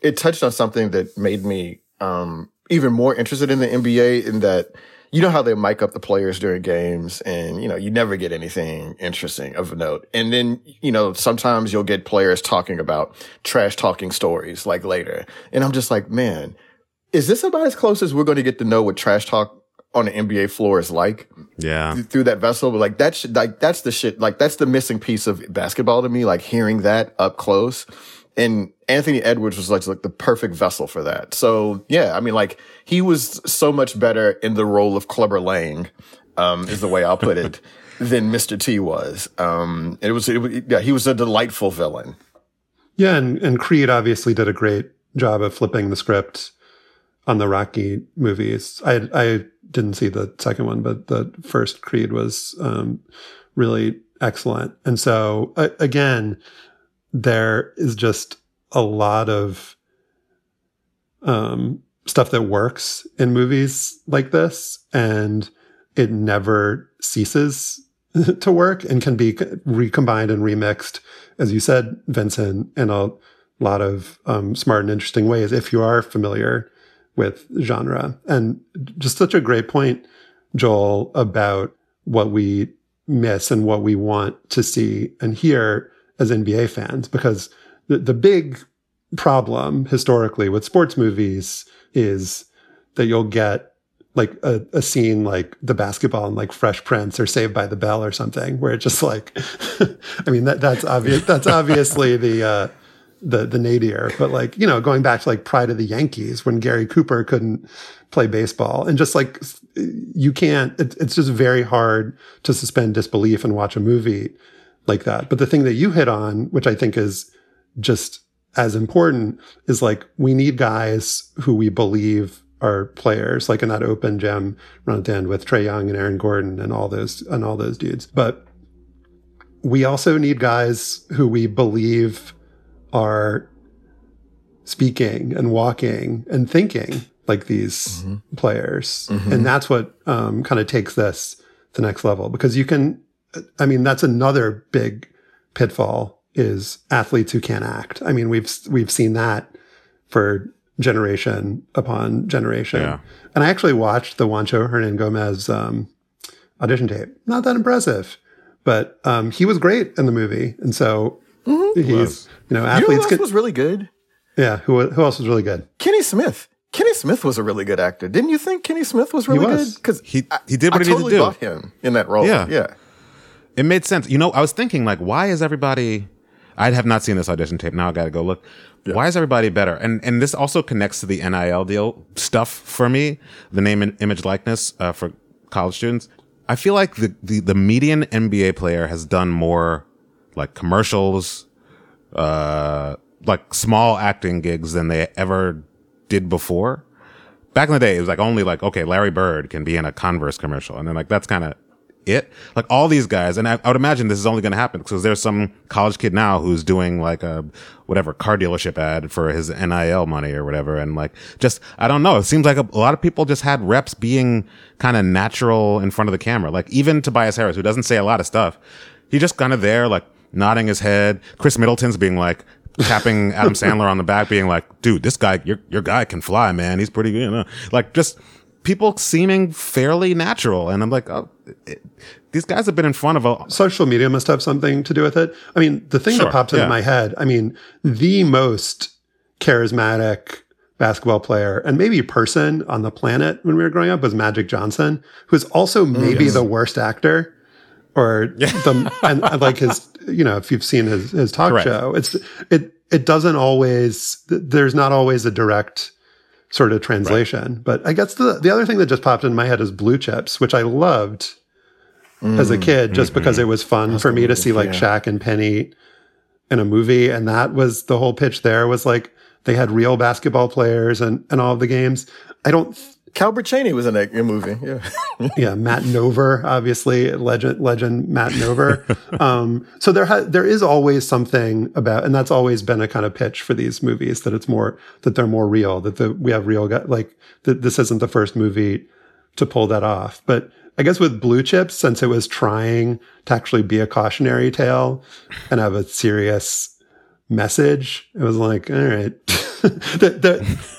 it touched on something that made me um even more interested in the nba in that you know how they mic up the players during games and, you know, you never get anything interesting of note. And then, you know, sometimes you'll get players talking about trash talking stories like later. And I'm just like, man, is this about as close as we're going to get to know what trash talk on the NBA floor is like Yeah. th- through that vessel? But like that's, like that's the shit, like that's the missing piece of basketball to me, like hearing that up close. And Anthony Edwards was like, like the perfect vessel for that. So yeah, I mean, like he was so much better in the role of Clubber Lang, um, is the way I'll put it, than Mr. T was. Um, it was, it was, yeah, he was a delightful villain. Yeah, and, and Creed obviously did a great job of flipping the script on the Rocky movies. I I didn't see the second one, but the first Creed was um, really excellent. And so uh, again, there is just a lot of um, stuff that works in movies like this, and it never ceases to work and can be recombined and remixed, as you said, Vinson, in a lot of um, smart and interesting ways if you are familiar with genre. And just such a great point, Joel, about what we miss and what we want to see and hear as NBA fans, because the, the big problem historically with sports movies is that you'll get like a, a scene like the basketball and like Fresh Prince or Saved by the Bell or something, where it just like, I mean that that's obvious. That's obviously the uh, the the nadir, but like you know, going back to like Pride of the Yankees when Gary Cooper couldn't play baseball, and just like you can't. It, it's just very hard to suspend disbelief and watch a movie like that. But the thing that you hit on, which I think is just as important, is like we need guys who we believe are players, like in that open gym run at the end with Trae Young and Aaron Gordon and all those and all those dudes. But we also need guys who we believe are speaking and walking and thinking like these players. And that's what um, kind of takes this to the next level because you can, I mean, that's another big pitfall is athletes who can't act. I mean, we've, we've seen that for generation upon generation. Yeah. And I actually watched the Juancho Hernangómez um, audition tape. Not that impressive, but um, he was great in the movie. And so he's, you know, You know athletes who else can, was really good? yeah. Who, who else was really good? Kenny Smith. Kenny Smith was a really good actor. Didn't you think Kenny Smith was really was. good? Because He- he did what I he needed to totally do. bought him in that role. Yeah. yeah. It made sense. You know, I was thinking like, why is everybody? I have not seen this audition tape. Now I got to go look. Why is everybody better? And and this also connects to the NIL deal stuff for me. The name and image likeness uh, for college students. I feel like the, the, the median NBA player has done more like commercials, uh, like small acting gigs than they ever did before. Back in the day, it was like only like, okay, Larry Bird can be in a Converse commercial. And then like, that's kind of it. Like all these guys, and I, I would imagine this is only going to happen because there's some college kid now who's doing like a whatever car dealership ad for his NIL money or whatever. And like, just, I don't know. It seems like a, a lot of people just had reps being kind of natural in front of the camera. Like even Tobias Harris, who doesn't say a lot of stuff, he just kind of there, like nodding his head. Khris Middleton's being like, tapping Adam Sandler on the back, being like, dude, this guy, your, your guy can fly, man. He's pretty good. You know? Like just people seeming fairly natural. And I'm like, oh, it, these guys have been in front of a social media must have something to do with it. I mean, the thing Sure, that pops yeah. into my head, I mean, the most charismatic basketball player and maybe person on the planet when we were growing up was Magic Johnson, who's also oh, maybe the worst actor or the and, and like his you know if you've seen his his talk Correct. show it's it it doesn't always there's not always a direct sort of translation. But i guess the the other thing that just popped in my head is blue chips which i loved as a kid just because it was fun for me to see like Shaq and Penny in a movie. And that was the whole pitch there was like they had real basketball players and and all of the games. I don't Calbert Cheaney was in that movie. Yeah. yeah, Matt Nover, obviously legend, legend Matt Nover. um, so there, ha- there is always something about, and that's always been a kind of pitch for these movies that it's more that they're more real, that the we have real like that this isn't the first movie to pull that off. But I guess with Blue Chips, since it was trying to actually be a cautionary tale and have a serious message, it was like, all right. the, the,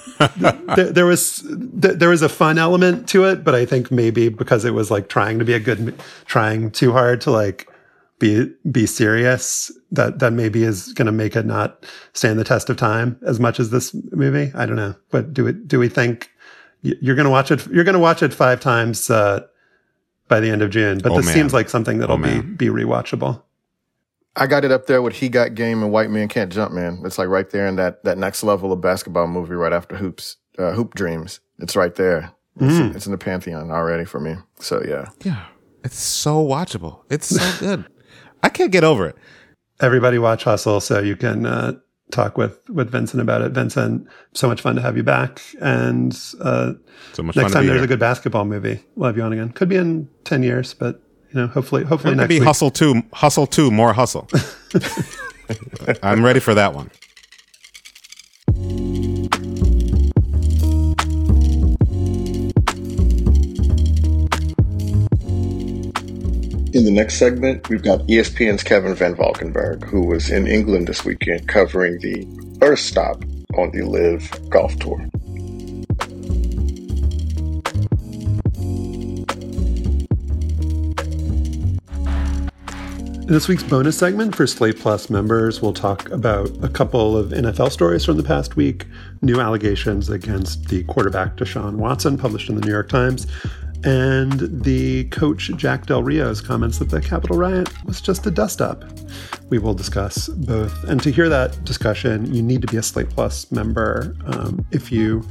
there, there was there, there was a fun element to it, but I think maybe because it was like trying to be a good, trying too hard to like be be serious, that that maybe is going to make it not stand the test of time as much as this movie. I don't know, but do it? Do we think you're going to watch it? You're going to watch it five times uh, by the end of June, but Oh, this man. seems like something that'll Oh, be be rewatchable. I got it up there with He Got Game and White Man Can't Jump Man. It's like right there in that, that next level of basketball movie right after Hoops, uh, Hoop Dreams. It's right there. It's, it's in the pantheon already for me. So yeah. Yeah. It's so watchable. It's so good. I can't get over it. everybody watch Hustle so you can uh, talk with with Vinson about it. Vinson, so much fun to have you back. And uh, So much next fun to time be there's here. a good basketball movie, we'll have you on again. Could be in ten years, but you know, hopefully, hopefully It next be week. hustle two, hustle two, more hustle. I'm ready for that one. In the next segment, we've got ESPN's Kevin Van Valkenburg, who was in England this weekend covering the first stop on the LIV Golf Tour. In this week's bonus segment for Slate Plus members, we'll talk about a couple of NFL stories from the past week, new allegations against the quarterback Deshaun Watson, published in the New York Times, and the coach Jack Del Rio's comments that the Capitol riot was just a dust up. We will discuss both. And to hear that discussion, you need to be a Slate Plus member. Um, if you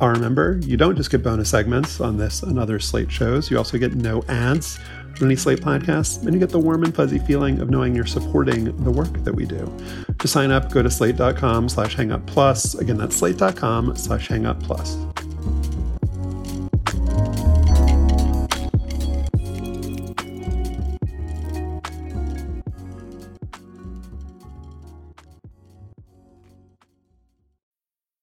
are a member, you don't just get bonus segments on this and other Slate shows, you also get no ads any Slate podcasts, and you get the warm and fuzzy feeling of knowing you're supporting the work that we do. To sign up, go to slate.com slash hangup plus. Again, that's slate.com slash hangup plus.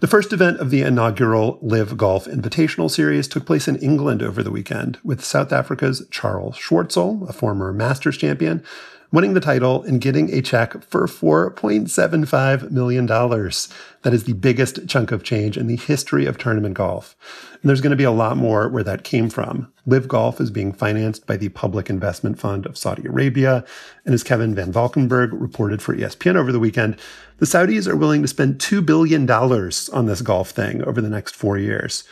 The first event of the inaugural LIV Golf Invitational Series took place in England over the weekend with South Africa's Charles Schwartzel, a former Masters champion, winning the title and getting a check for $4.75 million. That is the biggest chunk of change in the history of tournament golf. And there's going to be a lot more where that came from. LIV Golf is being financed by the Public Investment Fund of Saudi Arabia. And as Kevin Van Valkenburg reported for ESPN over the weekend, the Saudis are willing to spend $2 billion on this golf thing over the next four years.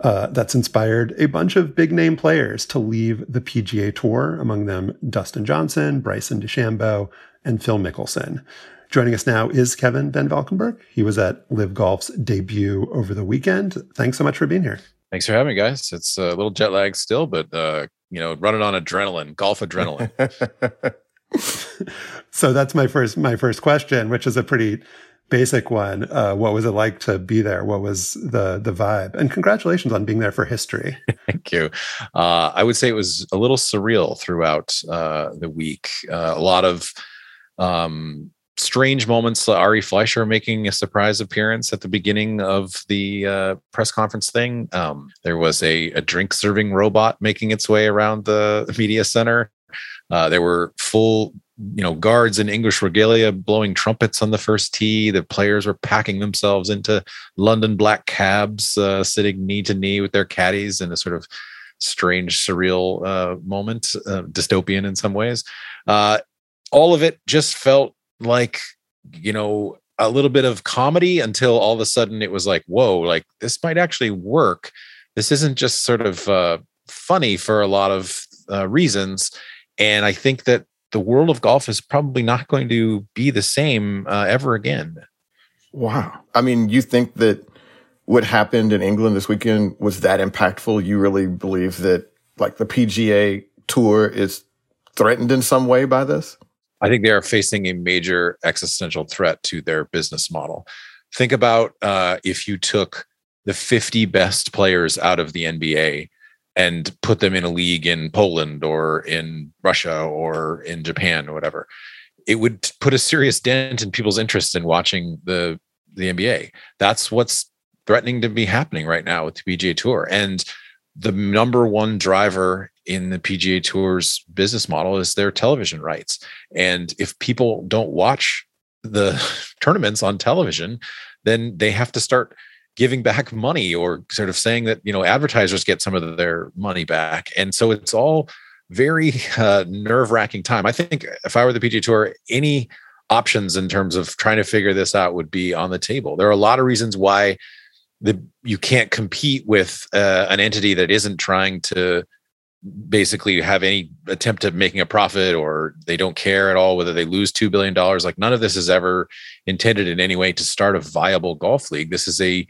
Uh, that's inspired a bunch of big name players to leave the PGA Tour, among them Dustin Johnson, Bryson DeChambeau, and Phil Mickelson. Joining us now is Kevin Van Valkenburg. He was at LIV Golf's debut over the weekend. Thanks so much for being here. Thanks for having me, guys. It's a little jet lag still, but uh, you know, running on adrenaline, golf adrenaline. so that's my first my first question, which is a pretty basic one. Uh, what was it like to be there? What was the the vibe? And congratulations on being there for history. Thank you. Uh, I would say it was a little surreal throughout uh, the week. Uh, a lot of um, strange moments. Ari Fleischer making a surprise appearance at the beginning of the uh, press conference thing. Um, there was a, a drink serving robot making its way around the media center. Uh, there were full you know guards in english regalia blowing trumpets on the first tee. The players were packing themselves into london black cabs uh, sitting knee to knee with their caddies in a sort of strange surreal uh, moment uh, dystopian in some ways. Uh, all of it just felt like you know a little bit of comedy until all of a sudden it was like whoa like this might actually work. This isn't just sort of uh, funny for a lot of uh, reasons. And i think that the world of golf is probably not going to be the same uh, ever again. Wow. I mean, you think that what happened in England this weekend was that impactful? You really believe that like the PGA tour is threatened in some way by this? I think they are facing a major existential threat to their business model. Think about uh, if you took the 50 best players out of the NBA and put them in a league in Poland or in Russia or in Japan or whatever, it would put a serious dent in people's interest in watching the the NBA. That's what's threatening to be happening right now with the PGA Tour. And the number one driver in the PGA Tour's business model is their television rights. And if people don't watch the tournaments on television, then they have to start giving back money or sort of saying that you know advertisers get some of their money back. And so it's all very uh, nerve-wracking time. I think if i were the pga tour any options in terms of trying to figure this out would be on the table. There are a lot of reasons why the you can't compete with uh, an entity that isn't trying to basically have any attempt at making a profit or they don't care at all whether they lose $2 billion like none of this is ever intended in any way to start a viable golf league. This is a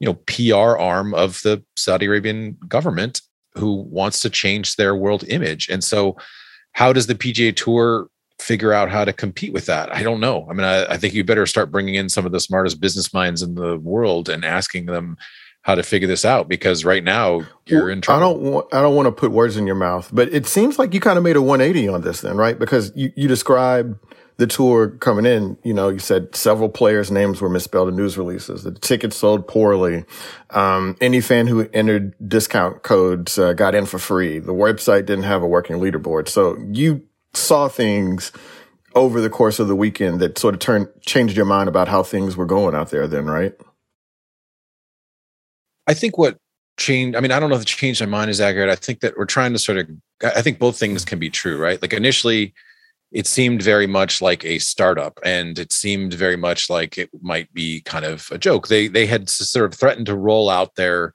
you know PR arm of the Saudi Arabian government who wants to change their world image. And so how does the PGA Tour figure out how to compete with that? I don't know. I mean, I, I, think you better start bringing in some of the smartest business minds in the world and asking them how to figure this out because right now you're in trouble. I don't want, I don't want to put words in your mouth, but it seems like you kind of made a 180 on this then, right? Because you, you described the tour coming in, you know, you said several players' names were misspelled in news releases. The tickets sold poorly. Um, any fan who entered discount codes uh, got in for free. The website didn't have a working leaderboard. So you saw things over the course of the weekend that sort of turned changed your mind about how things were going out there. Then, right? I think what changed. I mean, I don't know if changed my mind is accurate. I think that we're trying to sort of. I think both things can be true, right? Like initially it seemed very much like a startup and it seemed very much like it might be kind of a joke. They they had sort of threatened to roll out their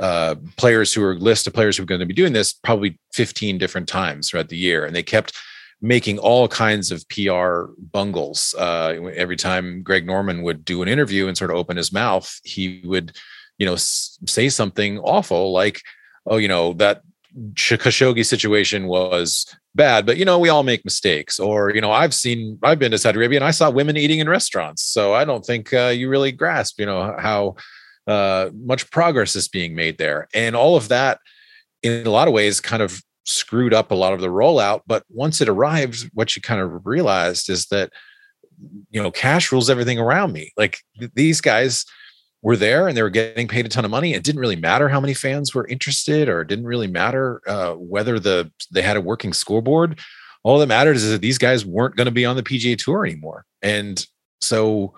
uh, players who were list of players who were going to be doing this probably 15 different times throughout the year and they kept making all kinds of pr bungles uh, every time greg norman would do an interview and sort of open his mouth he would you know say something awful like oh you know that Khashoggi situation was bad, but you know, we all make mistakes. Or, you know, I've seen, I've been to Saudi Arabia and I saw women eating in restaurants. So I don't think uh, you really grasp, you know, how uh, much progress is being made there. And all of that, in a lot of ways, kind of screwed up a lot of the rollout. But once it arrived, what you kind of realized is that, you know, cash rules everything around me. Like these guys, were there and they were getting paid a ton of money. It didn't really matter how many fans were interested, or it didn't really matter uh, whether the they had a working scoreboard. all that matters is that these guys weren't going to be on the PGA Tour anymore. And so,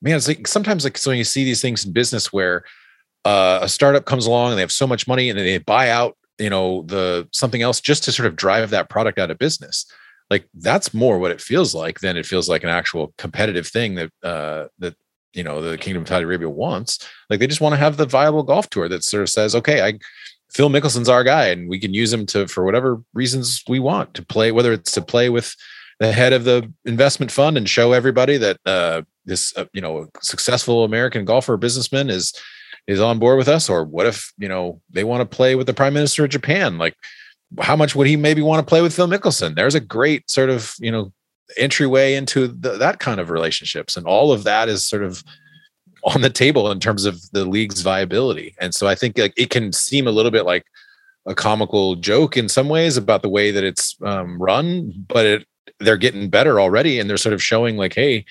man, it's like sometimes like so when you see these things in business where uh, a startup comes along and they have so much money and they buy out, you know, the something else just to sort of drive that product out of business. Like that's more what it feels like than it feels like an actual competitive thing that uh, that you know the Kingdom of Saudi Arabia wants. Like they just want to have the viable golf tour that sort of says, okay, I Phil Mickelson's our guy, and we can use him to for whatever reasons we want to play, whether it's to play with the head of the investment fund and show everybody that uh, this uh, you know successful American golfer businessman is is on board with us, or what if you know they want to play with the prime minister of Japan? Like, how much would he maybe want to play with Phil Mickelson? There's a great sort of you know entryway into the, that kind of relationships, and all of that is sort of on the table in terms of the league's viability. And so I think like it can seem a little bit like a comical joke in some ways about the way that it's um, run, but it they're getting better already, and they're sort of showing like, hey,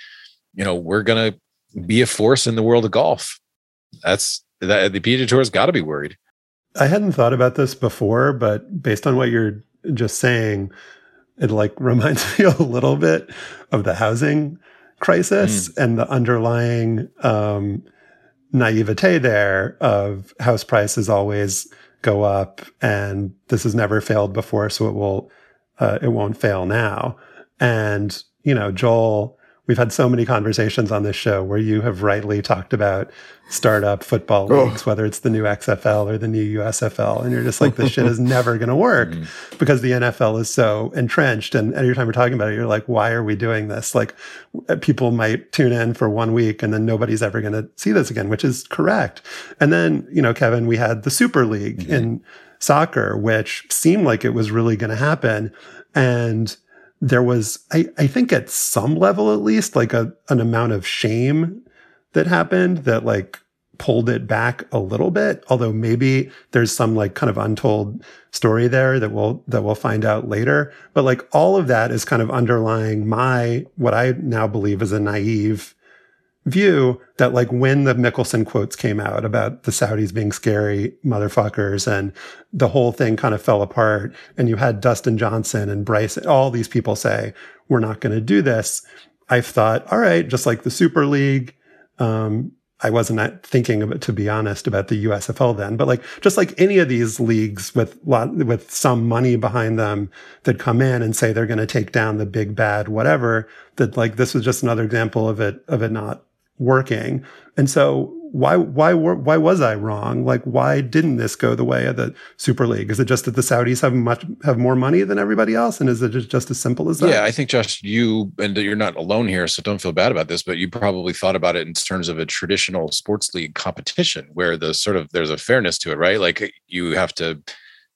you know, we're gonna be a force in the world of golf. That's that the PGA Tour has got to be worried. I hadn't thought about this before, but based on what you're just saying, it like reminds me a little bit of the housing crisis mm. and the underlying um, naivete there of house prices always go up and this has never failed before so it will uh, it won't fail now and you know joel we've had so many conversations on this show where you have rightly talked about startup football oh. leagues, whether it's the new XFL or the new USFL. And you're just like, this shit is never going to work mm. because the NFL is so entrenched. And every time we're talking about it, you're like, why are we doing this? Like people might tune in for one week and then nobody's ever going to see this again, which is correct. And then, you know, Kevin, we had the Super League mm-hmm. in soccer, which seemed like it was really going to happen. And there was, I, I think at some level at least, like a, an amount of shame that happened that like pulled it back a little bit although maybe there's some like kind of untold story there that we'll that we'll find out later. But like all of that is kind of underlying my what i now believe is a naive view that like when the Mickelson quotes came out about the Saudis being scary motherfuckers and the whole thing kind of fell apart and you had Dustin Johnson and Bryce, all these people say, we're not going to do this. I've thought, all right, just like the Super League, um, I wasn't thinking of it to be honest about the USFL then, but like just like any of these leagues with lot with some money behind them that come in and say they're going to take down the big bad whatever. That like this was just another example of it of it not working. And so why why why was I wrong? Like why didn't this go the way of the Super League? Is it just that the Saudis have much have more money than everybody else, and is it just, just as simple as that? Yeah, I think Josh, you and you're not alone here, so don't feel bad about this. But you probably thought about it in terms of a traditional sports league competition, where the sort of there's a fairness to it, right? Like you have to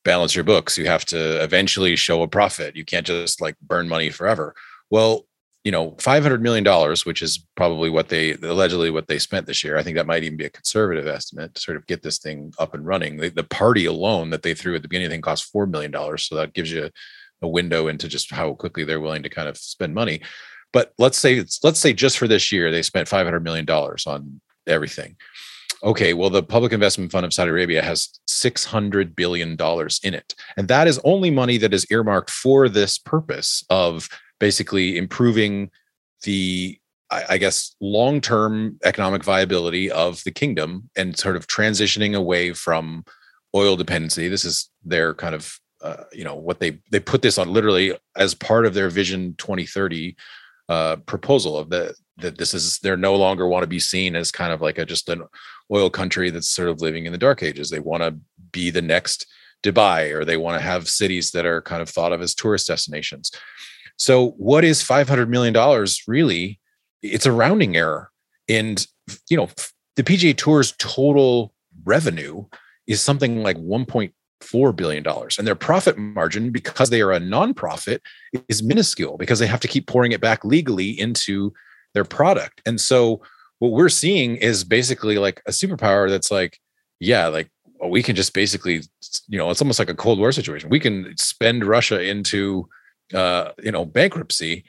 balance your books, you have to eventually show a profit. You can't just like burn money forever. Well, you know, five hundred million dollars, which is probably what they allegedly what they spent this year. I think that might even be a conservative estimate to sort of get this thing up and running. The, the party alone that they threw at the beginning, I think, cost four million dollars. So that gives you a window into just how quickly they're willing to kind of spend money. But let's say let's say just for this year they spent five hundred million dollars on everything. Okay, well, the Public Investment Fund of Saudi Arabia has $600 billion in it. And that is only money that is earmarked for this purpose of basically improving the I guess long term economic viability of the kingdom and sort of transitioning away from oil dependency. This is their kind of uh, you know what they they put this on literally as part of their Vision 2030 uh, proposal of the that this is they're no longer want to be seen as kind of like a just an oil country that's sort of living in the dark ages. They want to be the next Dubai or they want to have cities that are kind of thought of as tourist destinations. So, what is $500 million really? It's a rounding error. And, you know, the PGA Tour's total revenue is something like $1.4 billion. And their profit margin, because they are a nonprofit, is minuscule because they have to keep pouring it back legally into their product. And so, what we're seeing is basically like a superpower that's like, yeah, like we can just basically, you know, it's almost like a Cold War situation. We can spend Russia into uh, you know, bankruptcy,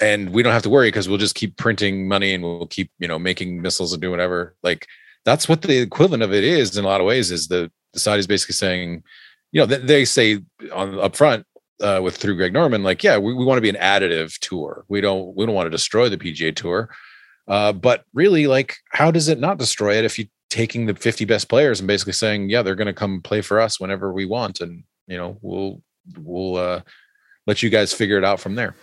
and we don't have to worry because we'll just keep printing money and we'll keep, you know, making missiles and doing whatever. Like that's what the equivalent of it is in a lot of ways. Is the, the Saudis basically saying, you know, they say on up front, uh, with through Greg Norman, like, yeah, we, we want to be an additive tour. We don't we don't want to destroy the PGA Tour. Uh, but really, like, how does it not destroy it if you're taking the 50 best players and basically saying, yeah, they're going to come play for us whenever we want, and you know, we'll we'll uh, let you guys figure it out from there.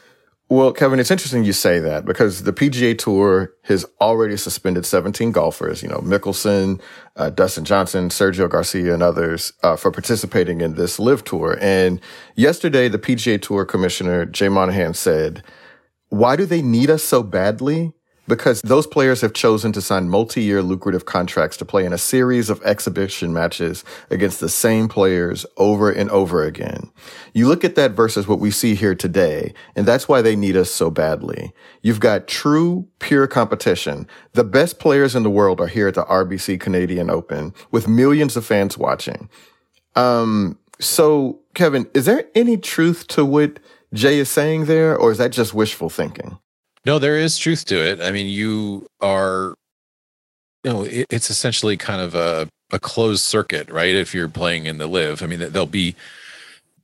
Well, Kevin, it's interesting you say that because the PGA Tour has already suspended 17 golfers, you know, Mickelson, uh, Dustin Johnson, Sergio Garcia, and others uh, for participating in this LIV tour. And yesterday, the PGA Tour commissioner, Jay Monahan, said, Why do they need us so badly? Because those players have chosen to sign multi-year lucrative contracts to play in a series of exhibition matches against the same players over and over again. You look at that versus what we see here today, and that's why they need us so badly. You've got true, pure competition. The best players in the world are here at the RBC Canadian Open with millions of fans watching. Um, so Kevin, is there any truth to what Jay is saying there, or is that just wishful thinking? No, there is truth to it. I mean, you are, you know, it, it's essentially kind of a, a closed circuit, right? If you're playing in the LIV, I mean, there'll be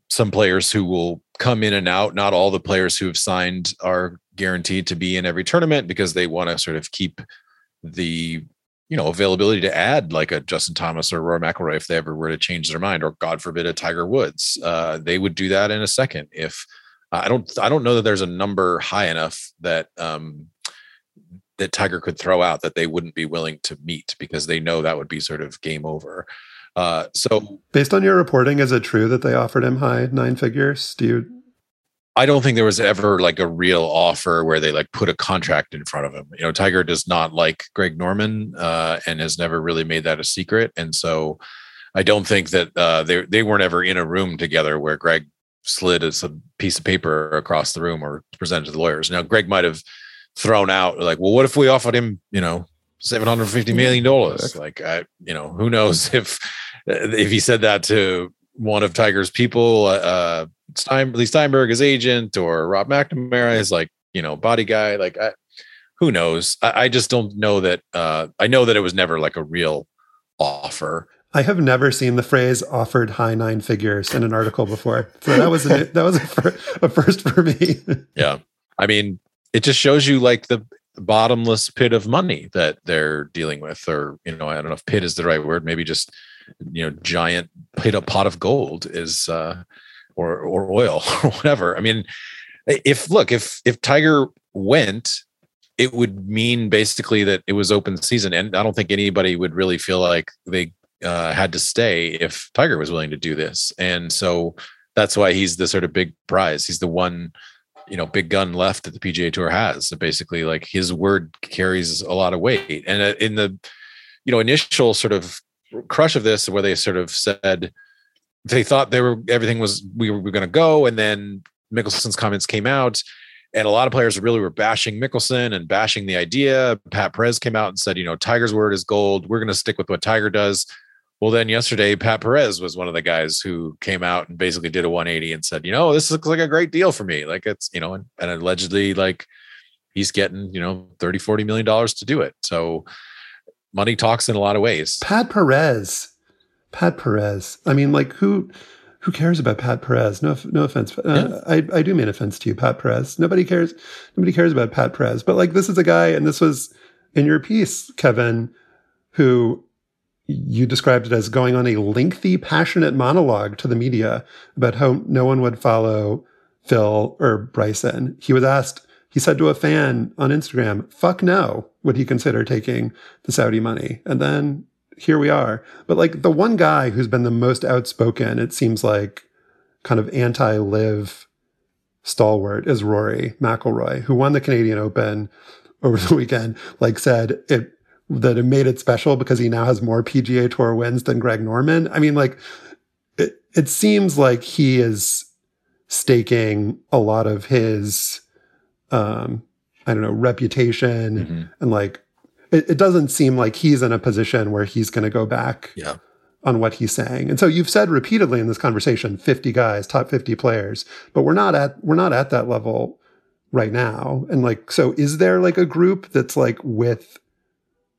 some players who will come in and out. Not all the players who have signed are guaranteed to be in every tournament because they want to sort of keep the you know availability to add like a Justin Thomas or Rory McIlroy if they ever were to change their mind, or God forbid a Tiger Woods. Uh, they would do that in a second if I don't I don't know that there's a number high enough that um, that Tiger could throw out that they wouldn't be willing to meet because they know that would be sort of game over. Uh, so, based on your reporting, is it true that they offered him high nine figures? Do you? I don't think there was ever like a real offer where they like put a contract in front of him. You know, Tiger does not like Greg Norman uh, and has never really made that a secret, and so I don't think that uh, they they weren't ever in a room together where Greg slid as a piece of paper across the room or presented to the lawyers. Now, Greg might have thrown out like, well, what if we offered him, you know, seven hundred fifty million dollars? Like, I, you know, who knows if if he said that to one of Tiger's people, uh, Stein, Leigh Steinberg, his agent, or Rob McNamara, his like, you know, body guy. Like, I, who knows? I, I just don't know that. Uh, I know that it was never like a real offer. I have never seen the phrase "offered high nine figures" in an article before, so that was a, that was a, a first for me. yeah, I mean, it just shows you like the bottomless pit of money that they're dealing with, or you know, I don't know if pit is the right word. Maybe just you know, giant pit a pot of gold is, uh, or or oil or whatever. I mean, if look if if Tiger went it would mean basically that it was open season and i don't think anybody would really feel like they uh, had to stay if Tiger was willing to do this, and so that's why he's the sort of big prize. He's the one, you know, big gun left that the PGA Tour has. So basically, like his word carries a lot of weight. And uh, in the, you know, initial sort of crush of this, where they sort of said they thought they were everything was we were, were going to go, and then Mickelson's comments came out. And a lot of players really were bashing Mickelson and bashing the idea. Pat Perez came out and said, you know, Tiger's word is gold. We're going to stick with what Tiger does. Well, then yesterday, Pat Perez was one of the guys who came out and basically did a 180 and said, you know, this looks like a great deal for me. Like it's, you know, and, and allegedly, like he's getting, you know, 30, 40 million dollars to do it. So money talks in a lot of ways. Pat Perez. Pat Perez. I mean, like who who cares about Pat Perez? No, no offense. Uh, yeah. I, I do mean offense to you, Pat Perez. Nobody cares. Nobody cares about Pat Perez. But like, this is a guy, and this was in your piece, Kevin, who you described it as going on a lengthy, passionate monologue to the media about how no one would follow Phil or Bryson. He was asked, he said to a fan on Instagram, fuck no, would he consider taking the Saudi money? And then here we are. But like the one guy who's been the most outspoken, it seems like kind of anti LIV stalwart is Rory McIlroy, who won the Canadian Open over the weekend, like said it that it made it special because he now has more PGA Tour wins than Greg Norman. I mean, like, it, it seems like he is staking a lot of his, um, I don't know, reputation mm-hmm. and like, it, it, doesn't seem like he's in a position where he's going to go back yeah. on what he's saying. And so you've said repeatedly in this conversation, 50 guys, top 50 players, but we're not at, we're not at that level right now. And like, so is there like a group that's like with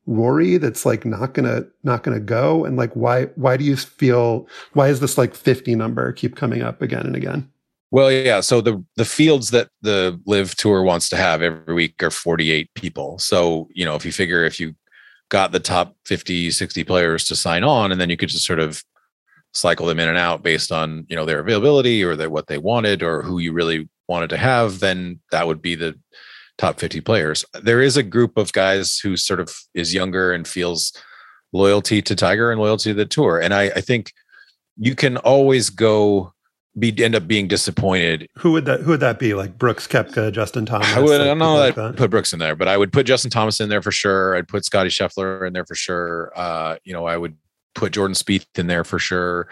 Rory that's like not gonna not gonna go? And like why why do you feel why is this like 50 number keep coming up again and again? Well, yeah. So the the fields that the LIV tour wants to have every week are 48 people. So, you know, if you figure if you got the top 50, 60 players to sign on, and then you could just sort of cycle them in and out based on, you know, their availability or their, what they wanted or who you really wanted to have, then that would be the top 50 players. There is a group of guys who sort of is younger and feels loyalty to Tiger and loyalty to the tour. And I, I think you can always go be end up being disappointed. Who would that who would that be? Like Brooks Koepka, Justin Thomas? I would like I don't know like that put Brooks in there, but I would put Justin Thomas in there for sure. I'd put Scotty Scheffler in there for sure. Uh, you know, I would put Jordan Spieth in there for sure.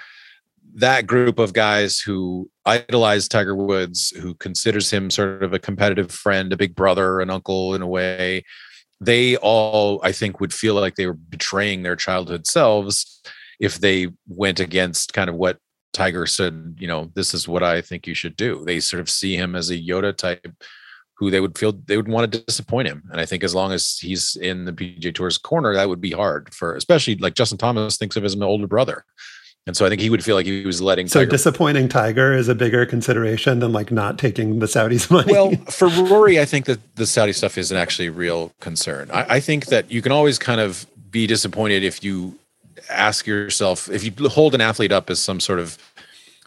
That group of guys who idolize Tiger Woods, who considers him sort of a competitive friend, a big brother, an uncle in a way, they all, I think, would feel like they were betraying their childhood selves if they went against kind of what Tiger said, you know, this is what I think you should do. They sort of see him as a Yoda type who they would feel they would want to disappoint him. And I think as long as he's in the PGA Tour's corner, that would be hard for, especially like Justin Thomas thinks of as an older brother. And so I think he would feel like he was letting. So Tiger- disappointing Tiger is a bigger consideration than like not taking the Saudis' money. Well, for Rory, I think that the Saudi stuff isn't actually a real concern. I, I think that you can always kind of be disappointed if you ask yourself if you hold an athlete up as some sort of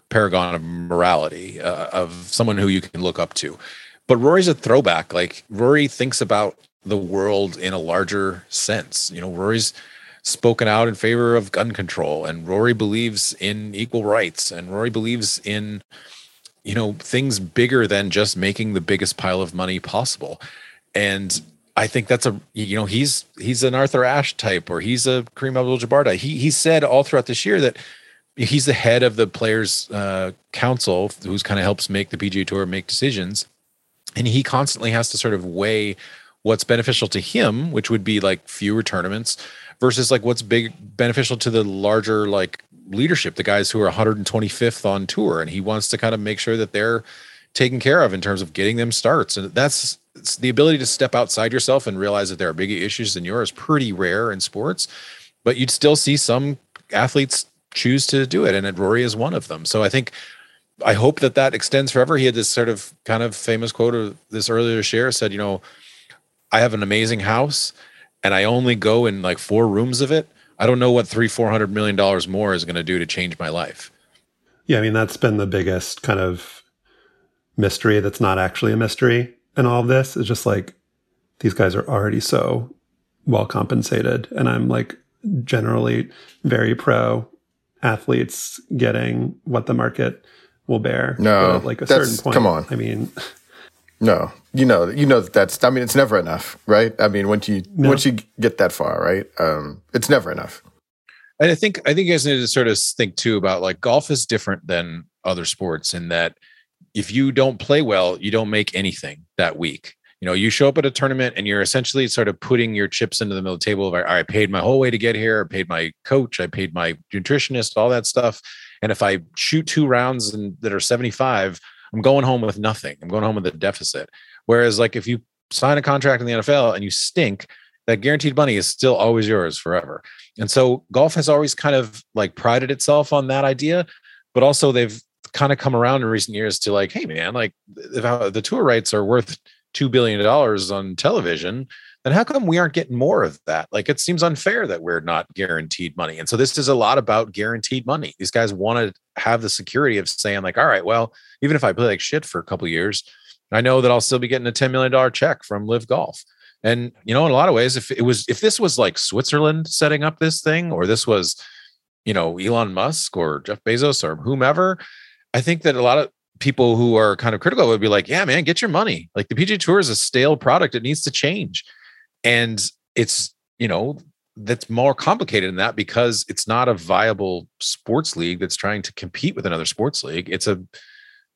paragon of morality uh, of someone who you can look up to. But Rory's a throwback. Like Rory thinks about the world in a larger sense. You know, Rory's spoken out in favor of gun control and Rory believes in equal rights and Rory believes in you know things bigger than just making the biggest pile of money possible. And I think that's a you know he's he's an Arthur Ashe type or he's a Kareem Abdul-Jabbar type. He he said all throughout this year that he's the head of the players uh, council who's kind of helps make the PGA Tour make decisions, and he constantly has to sort of weigh what's beneficial to him, which would be like fewer tournaments, versus like what's big beneficial to the larger like leadership, the guys who are 125th on tour, and he wants to kind of make sure that they're taken care of in terms of getting them starts, and that's the ability to step outside yourself and realize that there are bigger issues than yours pretty rare in sports but you'd still see some athletes choose to do it and rory is one of them. So i think i hope that that extends forever. He had this sort of kind of famous quote of this earlier share said you know i have an amazing house and i only go in like four rooms of it i don't know what three four hundred million dollars more is going to do to change my life yeah, I mean that's been the biggest kind of mystery that's not actually a mystery in all of this. Is just like these guys are already so well compensated, and I'm like generally very pro athletes getting what the market will bear. No, at, like a certain point. come on. I mean, No, you know, you know that that's. I mean, it's never enough, right? I mean, once you No. once you get that far, right? Um, it's never enough. And I think I think you guys need to sort of think too about like golf is different than other sports in that if you don't play well, you don't make anything that week. You know, you show up at a tournament and you're essentially sort of putting your chips into the middle of the table of I paid my whole way to get here, I paid my coach, I paid my nutritionist, all that stuff. And if I shoot two rounds and that are 75, I'm going home with nothing. I'm going home with a deficit. Whereas like if you sign a contract in the NFL and you stink, that guaranteed money is still always yours forever. And so golf has always kind of like prided itself on that idea, but also they've kind of come around in recent years to like, hey man, like uh, the tour rights are worth two billion dollars on television, then how come we aren't getting more of that? Like it seems unfair that we're not guaranteed money. And so this is a lot about guaranteed money. These guys want to have the security of saying like, all right, well, even if I play like shit for a couple years, I know that I'll still be getting a $10 million check from LIV Golf. And you know, in a lot of ways, if it was if this was like Switzerland setting up this thing, or this was, you know, Elon Musk or Jeff Bezos or whomever, I think that a lot of people who are kind of critical would be like, yeah, man, get your money. Like the PGA Tour is a stale product. It needs to change. And it's, you know, that's more complicated than that because it's not a viable sports league that's trying to compete with another sports league. It's a,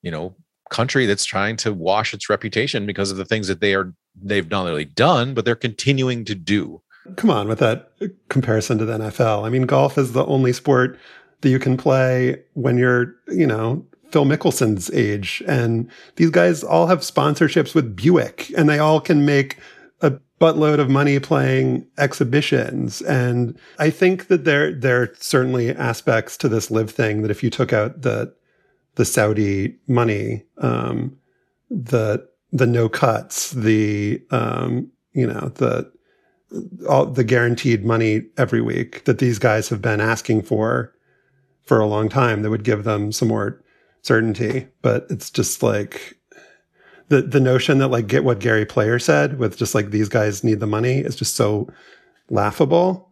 you know, country that's trying to wash its reputation because of the things that they are they've not only done, but they're continuing to do. come on with that comparison to the NFL. I mean, golf is the only sport that you can play when you're, you know, Phil Mickelson's age. And these guys all have sponsorships with Buick and they all can make buttload of money playing exhibitions. And I think that there, there are certainly aspects to this LIV thing that if you took out the, the Saudi money, um, the the no cuts, the um, you know the all the guaranteed money every week that these guys have been asking for for a long time that would give them some more certainty. But it's just like the the notion that like get what Gary Player said with just like these guys need the money is just so laughable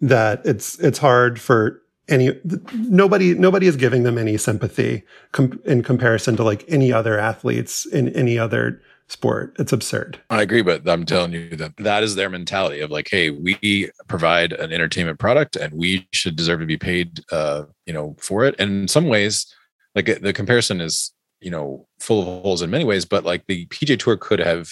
that it's it's hard for any nobody nobody is giving them any sympathy com- in comparison to like any other athletes in any other sport. It's absurd. I agree, but I'm telling you that that is their mentality of like, hey, we provide an entertainment product and we should deserve to be paid, uh, you know, for it. And in some ways, like the comparison is, you know, full of holes in many ways, but like the PGA Tour could have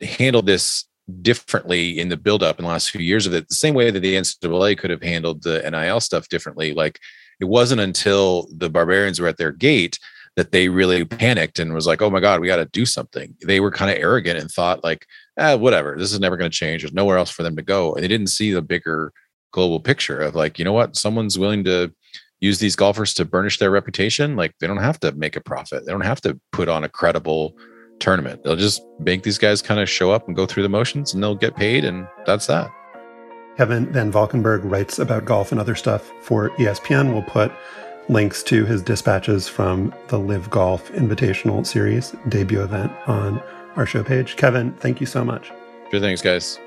handled this differently in the buildup in the last few years of it, the same way that the NCAA could have handled the NIL stuff differently. Like it wasn't until the barbarians were at their gate that they really panicked and was like, oh my God, we got to do something. They were kind of arrogant and thought, like, ah, whatever, this is never going to change. There's nowhere else for them to go. And they didn't see the bigger global picture of like, you know what, someone's willing to use these golfers to burnish their reputation. Like, they don't have to make a profit, they don't have to put on a credible tournament. They'll just make these guys kind of show up and go through the motions and they'll get paid. And that's that. Kevin Van Valkenburg writes about golf and other stuff for ESPN. We'll put links to his dispatches from the LIV Golf Invitational Series debut event on our show page. Kevin, thank you so much. Sure, thanks, guys.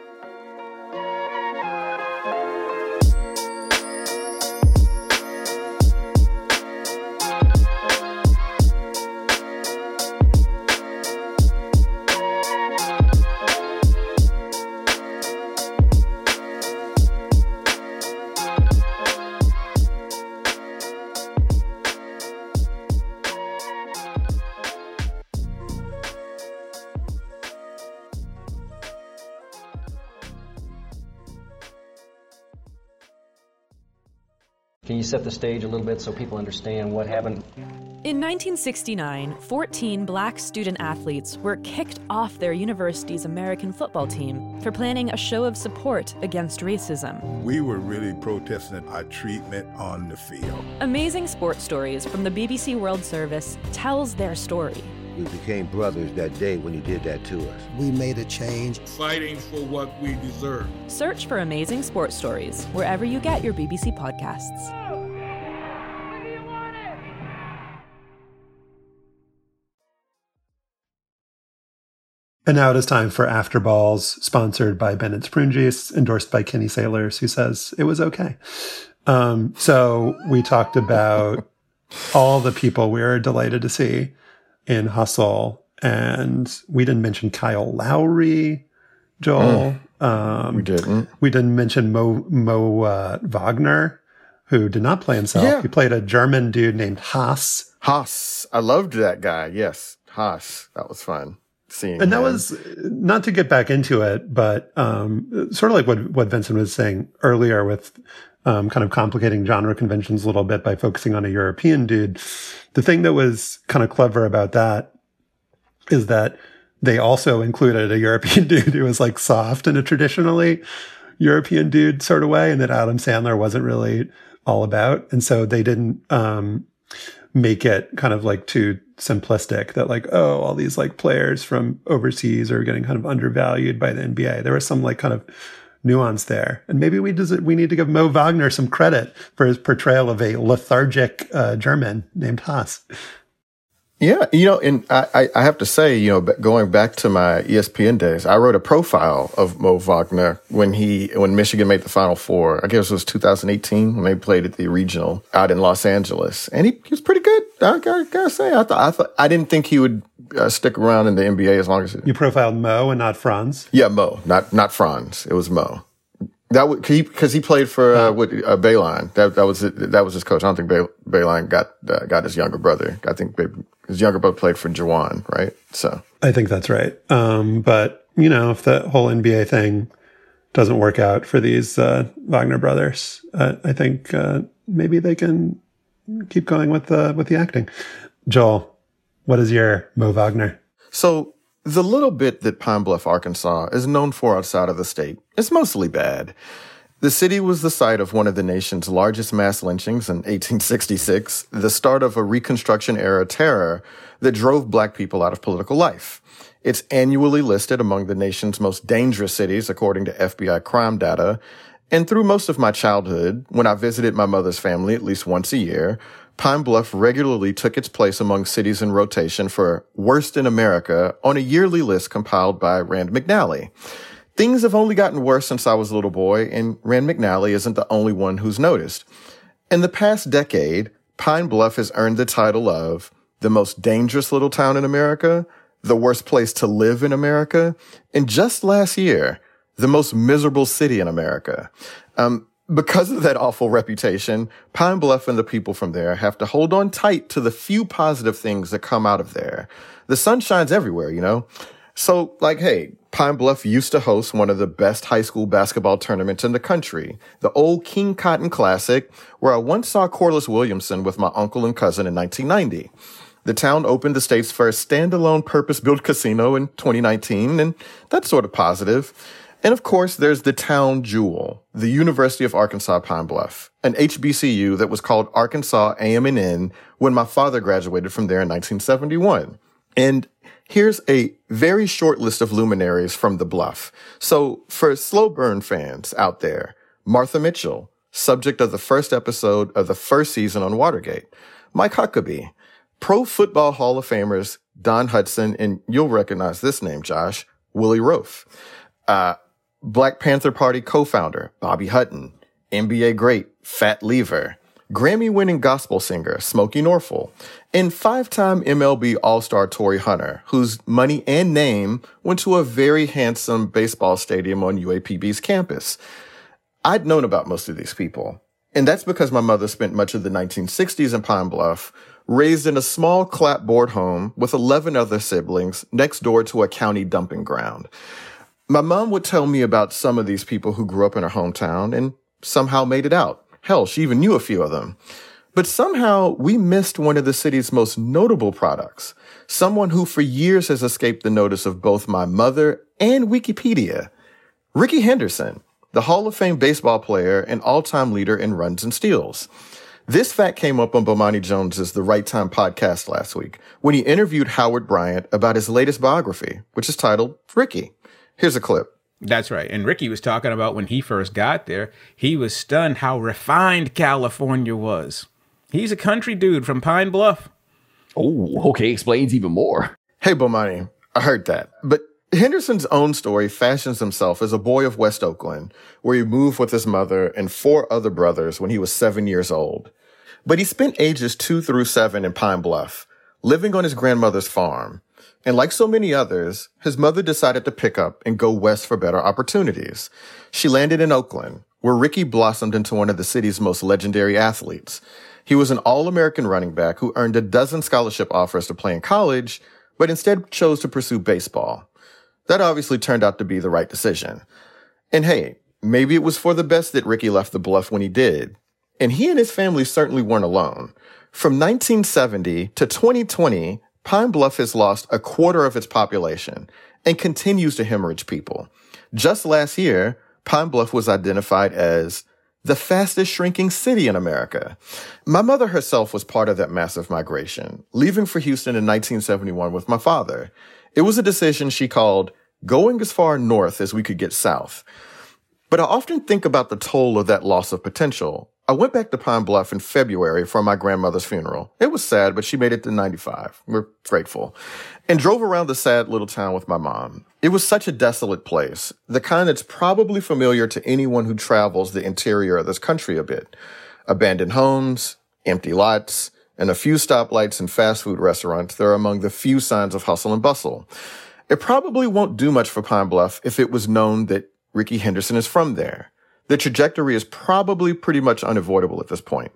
Set the stage a little bit so people understand what happened? In 1969, 14 black student athletes were kicked off their university's American football team for planning a show of support against racism. We were really protesting our treatment on the field. Amazing Sports Stories from the BBC World Service tells their story. We became brothers that day when you did that to us. We made a change. Fighting for what we deserve. Search for Amazing Sports Stories wherever you get your BBC podcasts. And now it is time for After Balls, sponsored by Bennett's Prune Juice, endorsed by Kenny Sailors, who says it was okay. Um, so we talked about all the people we were delighted to see in Hustle, and we didn't mention Kyle Lowry, Joel. Mm, um, we didn't. We didn't mention Mo Mo uh, Wagner, who did not play himself. Yeah. He played a German dude named Haas. Haas. I loved that guy. Yes, Haas. That was fun seeing. And that him. was not to get back into it, but um, sort of like what what Vinson was saying earlier with um, kind of complicating genre conventions a little bit by focusing on a European dude. The thing that was kind of clever about that is that they also included a European dude who was like soft in a traditionally European dude sort of way, and that Adam Sandler wasn't really all about. And so they didn't um, make it kind of like too simplistic that like oh all these like players from overseas are getting kind of undervalued by the NBA. There was some like kind of nuance there, and maybe we does we need to give Mo Wagner some credit for his portrayal of a lethargic uh, German named Haas. Yeah, you know, and I, I have to say, you know, going back to my ESPN days, I wrote a profile of Mo Wagner when he when Michigan made the Final Four. I guess it was 2018 when they played at the regional out in Los Angeles, and he, he was pretty good. I gotta, gotta say, I thought I thought I didn't think he would uh, stick around in the NBA as long as he. you profiled Mo and not Franz. Yeah, Mo, not not Franz. It was Mo. That would because he, he, played for uh, with uh, Beilein. That that was that was his coach. I don't think Bay, Beilein got uh, got his younger brother. I think his younger brother played for Juwan, right? So I think that's right. Um, but you know, if the whole NBA thing doesn't work out for these uh, Wagner brothers, uh, I think uh, maybe they can keep going with the with the acting. Joel, what is your Mo Wagner? So the little bit that Pine Bluff, Arkansas is known for outside of the state is mostly bad. The city was the site of one of the nation's largest mass lynchings in 1866, the start of a Reconstruction era terror that drove black people out of political life. It's annually listed among the nation's most dangerous cities, according to FBI crime data. And through most of my childhood, when I visited my mother's family at least once a year, Pine Bluff regularly took its place among cities in rotation for worst in America on a yearly list compiled by Rand McNally. Things have only gotten worse since I was a little boy, and Rand McNally isn't the only one who's noticed. In the past decade, Pine Bluff has earned the title of the most dangerous little town in America, the worst place to live in America, and just last year, the most miserable city in America. Um, because of that awful reputation, Pine Bluff and the people from there have to hold on tight to the few positive things that come out of there. The sun shines everywhere, you know? So, like, hey, Pine Bluff used to host one of the best high school basketball tournaments in the country, the old King Cotton Classic, where I once saw Corliss Williamson with my uncle and cousin in 1990. The town opened the state's first standalone purpose-built casino in 2019, and that's sort of positive. And of course, there's the town jewel, the University of Arkansas Pine Bluff, an HBCU that was called Arkansas A&M when my father graduated from there in 1971. And Here's a very short list of luminaries from the bluff. So for slow burn fans out there, Martha Mitchell, subject of the first episode of the first season on Watergate, Mike Huckabee, Pro Football Hall of Famers Don Hutson, and you'll recognize this name, Josh, Willie Roaf, uh, Black Panther Party co-founder Bobby Hutton, NBA great Fat Lever, Grammy winning gospel singer Smokey Norful, and five time MLB All Star Torii Hunter, whose money and name went to a very handsome baseball stadium on UAPB's campus. I'd known about most of these people, and that's because my mother spent much of the 1960s in Pine Bluff, raised in a small clapboard home with 11 other siblings next door to a county dumping ground. My mom would tell me about some of these people who grew up in her hometown and somehow made it out. Hell, she even knew a few of them. But somehow we missed one of the city's most notable products. Someone who for years has escaped the notice of both my mother and Wikipedia. Rickey Henderson, the Hall of Fame baseball player and all-time leader in runs and steals. This fact came up on Bomani Jones's The Right Time podcast last week when he interviewed Howard Bryant about his latest biography, which is titled Rickey. Here's a clip. That's right. And Rickey was talking about when he first got there, he was stunned how refined California was. He's a country dude from Pine Bluff. Oh, okay. Explains even more. Hey, Bomani, I heard that. But Henderson's own story fashions himself as a boy of West Oakland, where he moved with his mother and four other brothers when he was seven years old. But he spent ages two through seven in Pine Bluff, living on his grandmother's farm. And like so many others, his mother decided to pick up and go west for better opportunities. She landed in Oakland, where Rickey blossomed into one of the city's most legendary athletes. He was an All-American running back who earned a dozen scholarship offers to play in college, but instead chose to pursue baseball. That obviously turned out to be the right decision. And hey, maybe it was for the best that Rickey left the bluff when he did. And he and his family certainly weren't alone. From 1970 to 2020, Pine Bluff has lost a quarter of its population and continues to hemorrhage people. Just last year, Pine Bluff was identified as the fastest shrinking city in America. My mother herself was part of that massive migration, leaving for Houston in 1971 with my father. It was a decision she called going as far north as we could get south. But I often think about the toll of that loss of potential I went back to Pine Bluff in February for my grandmother's funeral. It was sad, but she made it to 95. We're grateful. And drove around the sad little town with my mom. It was such a desolate place, the kind that's probably familiar to anyone who travels the interior of this country a bit. Abandoned homes, empty lots, and a few stoplights and fast food restaurants are among the few signs of hustle and bustle. It probably won't do much for Pine Bluff if it was known that Rickey Henderson is from there. The trajectory is probably pretty much unavoidable at this point.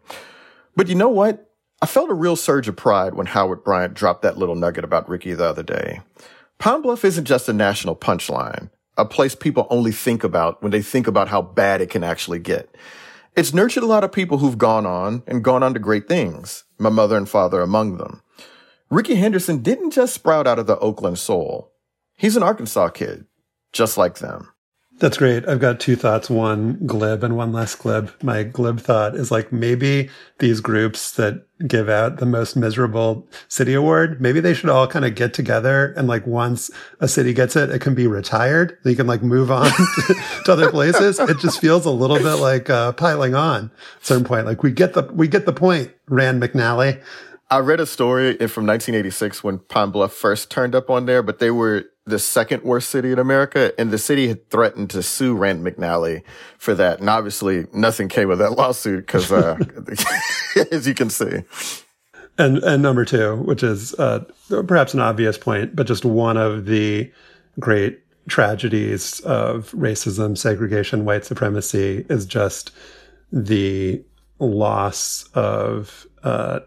But you know what? I felt a real surge of pride when Howard Bryant dropped that little nugget about Rickey the other day. Pine Bluff isn't just a national punchline, a place people only think about when they think about how bad it can actually get. It's nurtured a lot of people who've gone on and gone on to great things, my mother and father among them. Rickey Henderson didn't just sprout out of the Oakland soul. He's an Arkansas kid, just like them. That's great. I've got two thoughts, one glib and one less glib. My glib thought is like maybe these groups that give out the most miserable city award, maybe they should all kind of get together and like once a city gets it, it can be retired. You can like move on to, other places. It just feels a little bit like uh, piling on at certain point. Like we get the we get the point, Rand McNally. I read a story from 1986 when Pine Bluff first turned up on there, but they were the second worst city in America, and the city had threatened to sue Rand McNally for that. And obviously, nothing came of that lawsuit because, uh, as you can see. And and number two, which is uh, perhaps an obvious point, but just one of the great tragedies of racism, segregation, white supremacy, is just the loss of. Uh,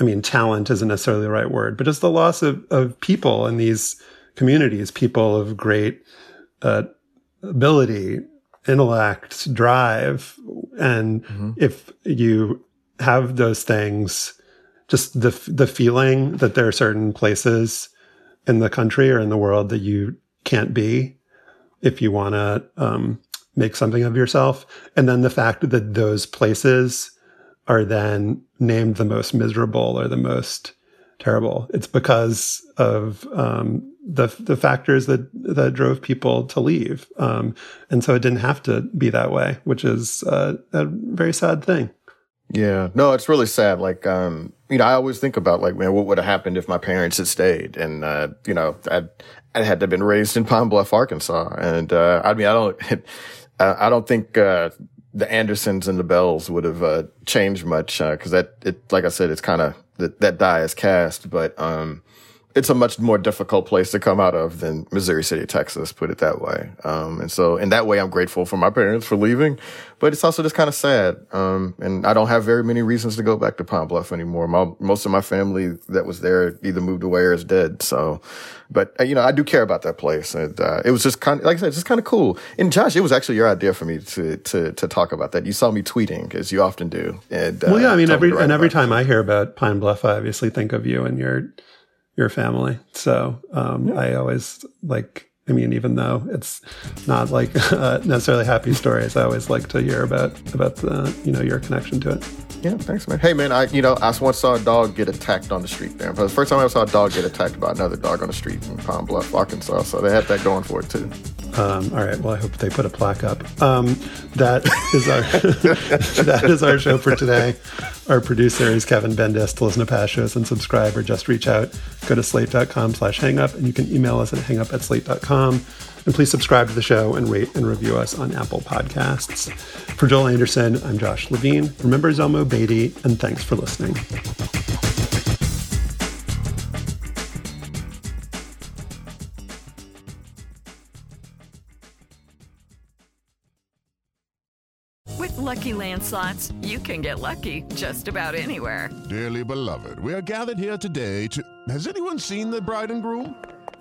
I mean, talent isn't necessarily the right word, but just the loss of, of people in these communities, people of great uh, ability, intellect, drive. And mm-hmm. if you have those things, just the, the feeling that there are certain places in the country or in the world that you can't be if you want to um, make something of yourself. And then the fact that those places are then named the most miserable or the most terrible. It's because of um, the the factors that that drove people to leave, um, and so it didn't have to be that way, which is uh, a very sad thing. Yeah, no, it's really sad. Like, um, you know, I always think about like, man, what would have happened if my parents had stayed? And, uh, you know, I'd, I had to have been raised in Pine Bluff, Arkansas. And, uh, I mean, I don't, I don't think, uh, the Andersons and the Bells would have uh, changed much because uh, that it like I said it's kind of that that die is cast, but um, it's a much more difficult place to come out of than Missouri City, Texas, put it that way. Um, and so in that way, I'm grateful for my parents for leaving, but it's also just kind of sad. Um, and I don't have very many reasons to go back to Pine Bluff anymore. My, most of my family that was there either moved away or is dead. So, but uh, you know, I do care about that place. And, uh, it was just kind of, like I said, it's just kind of cool. And Josh, it was actually your idea for me to, to, to talk about that. You saw me tweeting as you often do. And, uh, well, yeah, I mean, every, and every time I hear about Pine Bluff, I obviously think of you and your, your family. So um, yeah. I always like. I mean, even though it's not like uh, necessarily happy stories, I always like to hear about about the you know your connection to it. Yeah, thanks, man. Hey, man, I you know I once saw a dog get attacked on the street there. But the first time I saw a dog get attacked by another dog on the street in Pine Bluff, Arkansas. So they had that going for it too. Um, all right. Well, I hope they put a plaque up. Um, that is our that is our show for today. Our producer is Kevin Bendis. To listen to past shows and subscribe or just reach out, go to slate.com slash hangup and you can email us at hangup at slate.com. And please subscribe to the show and rate and review us on Apple Podcasts. For Joel Anderson, I'm Josh Levin. Remember Zelmo Beaty, and thanks for listening. With Lucky Land slots, you can get lucky just about anywhere. Dearly beloved, we are gathered here today to. Has anyone seen the bride and groom?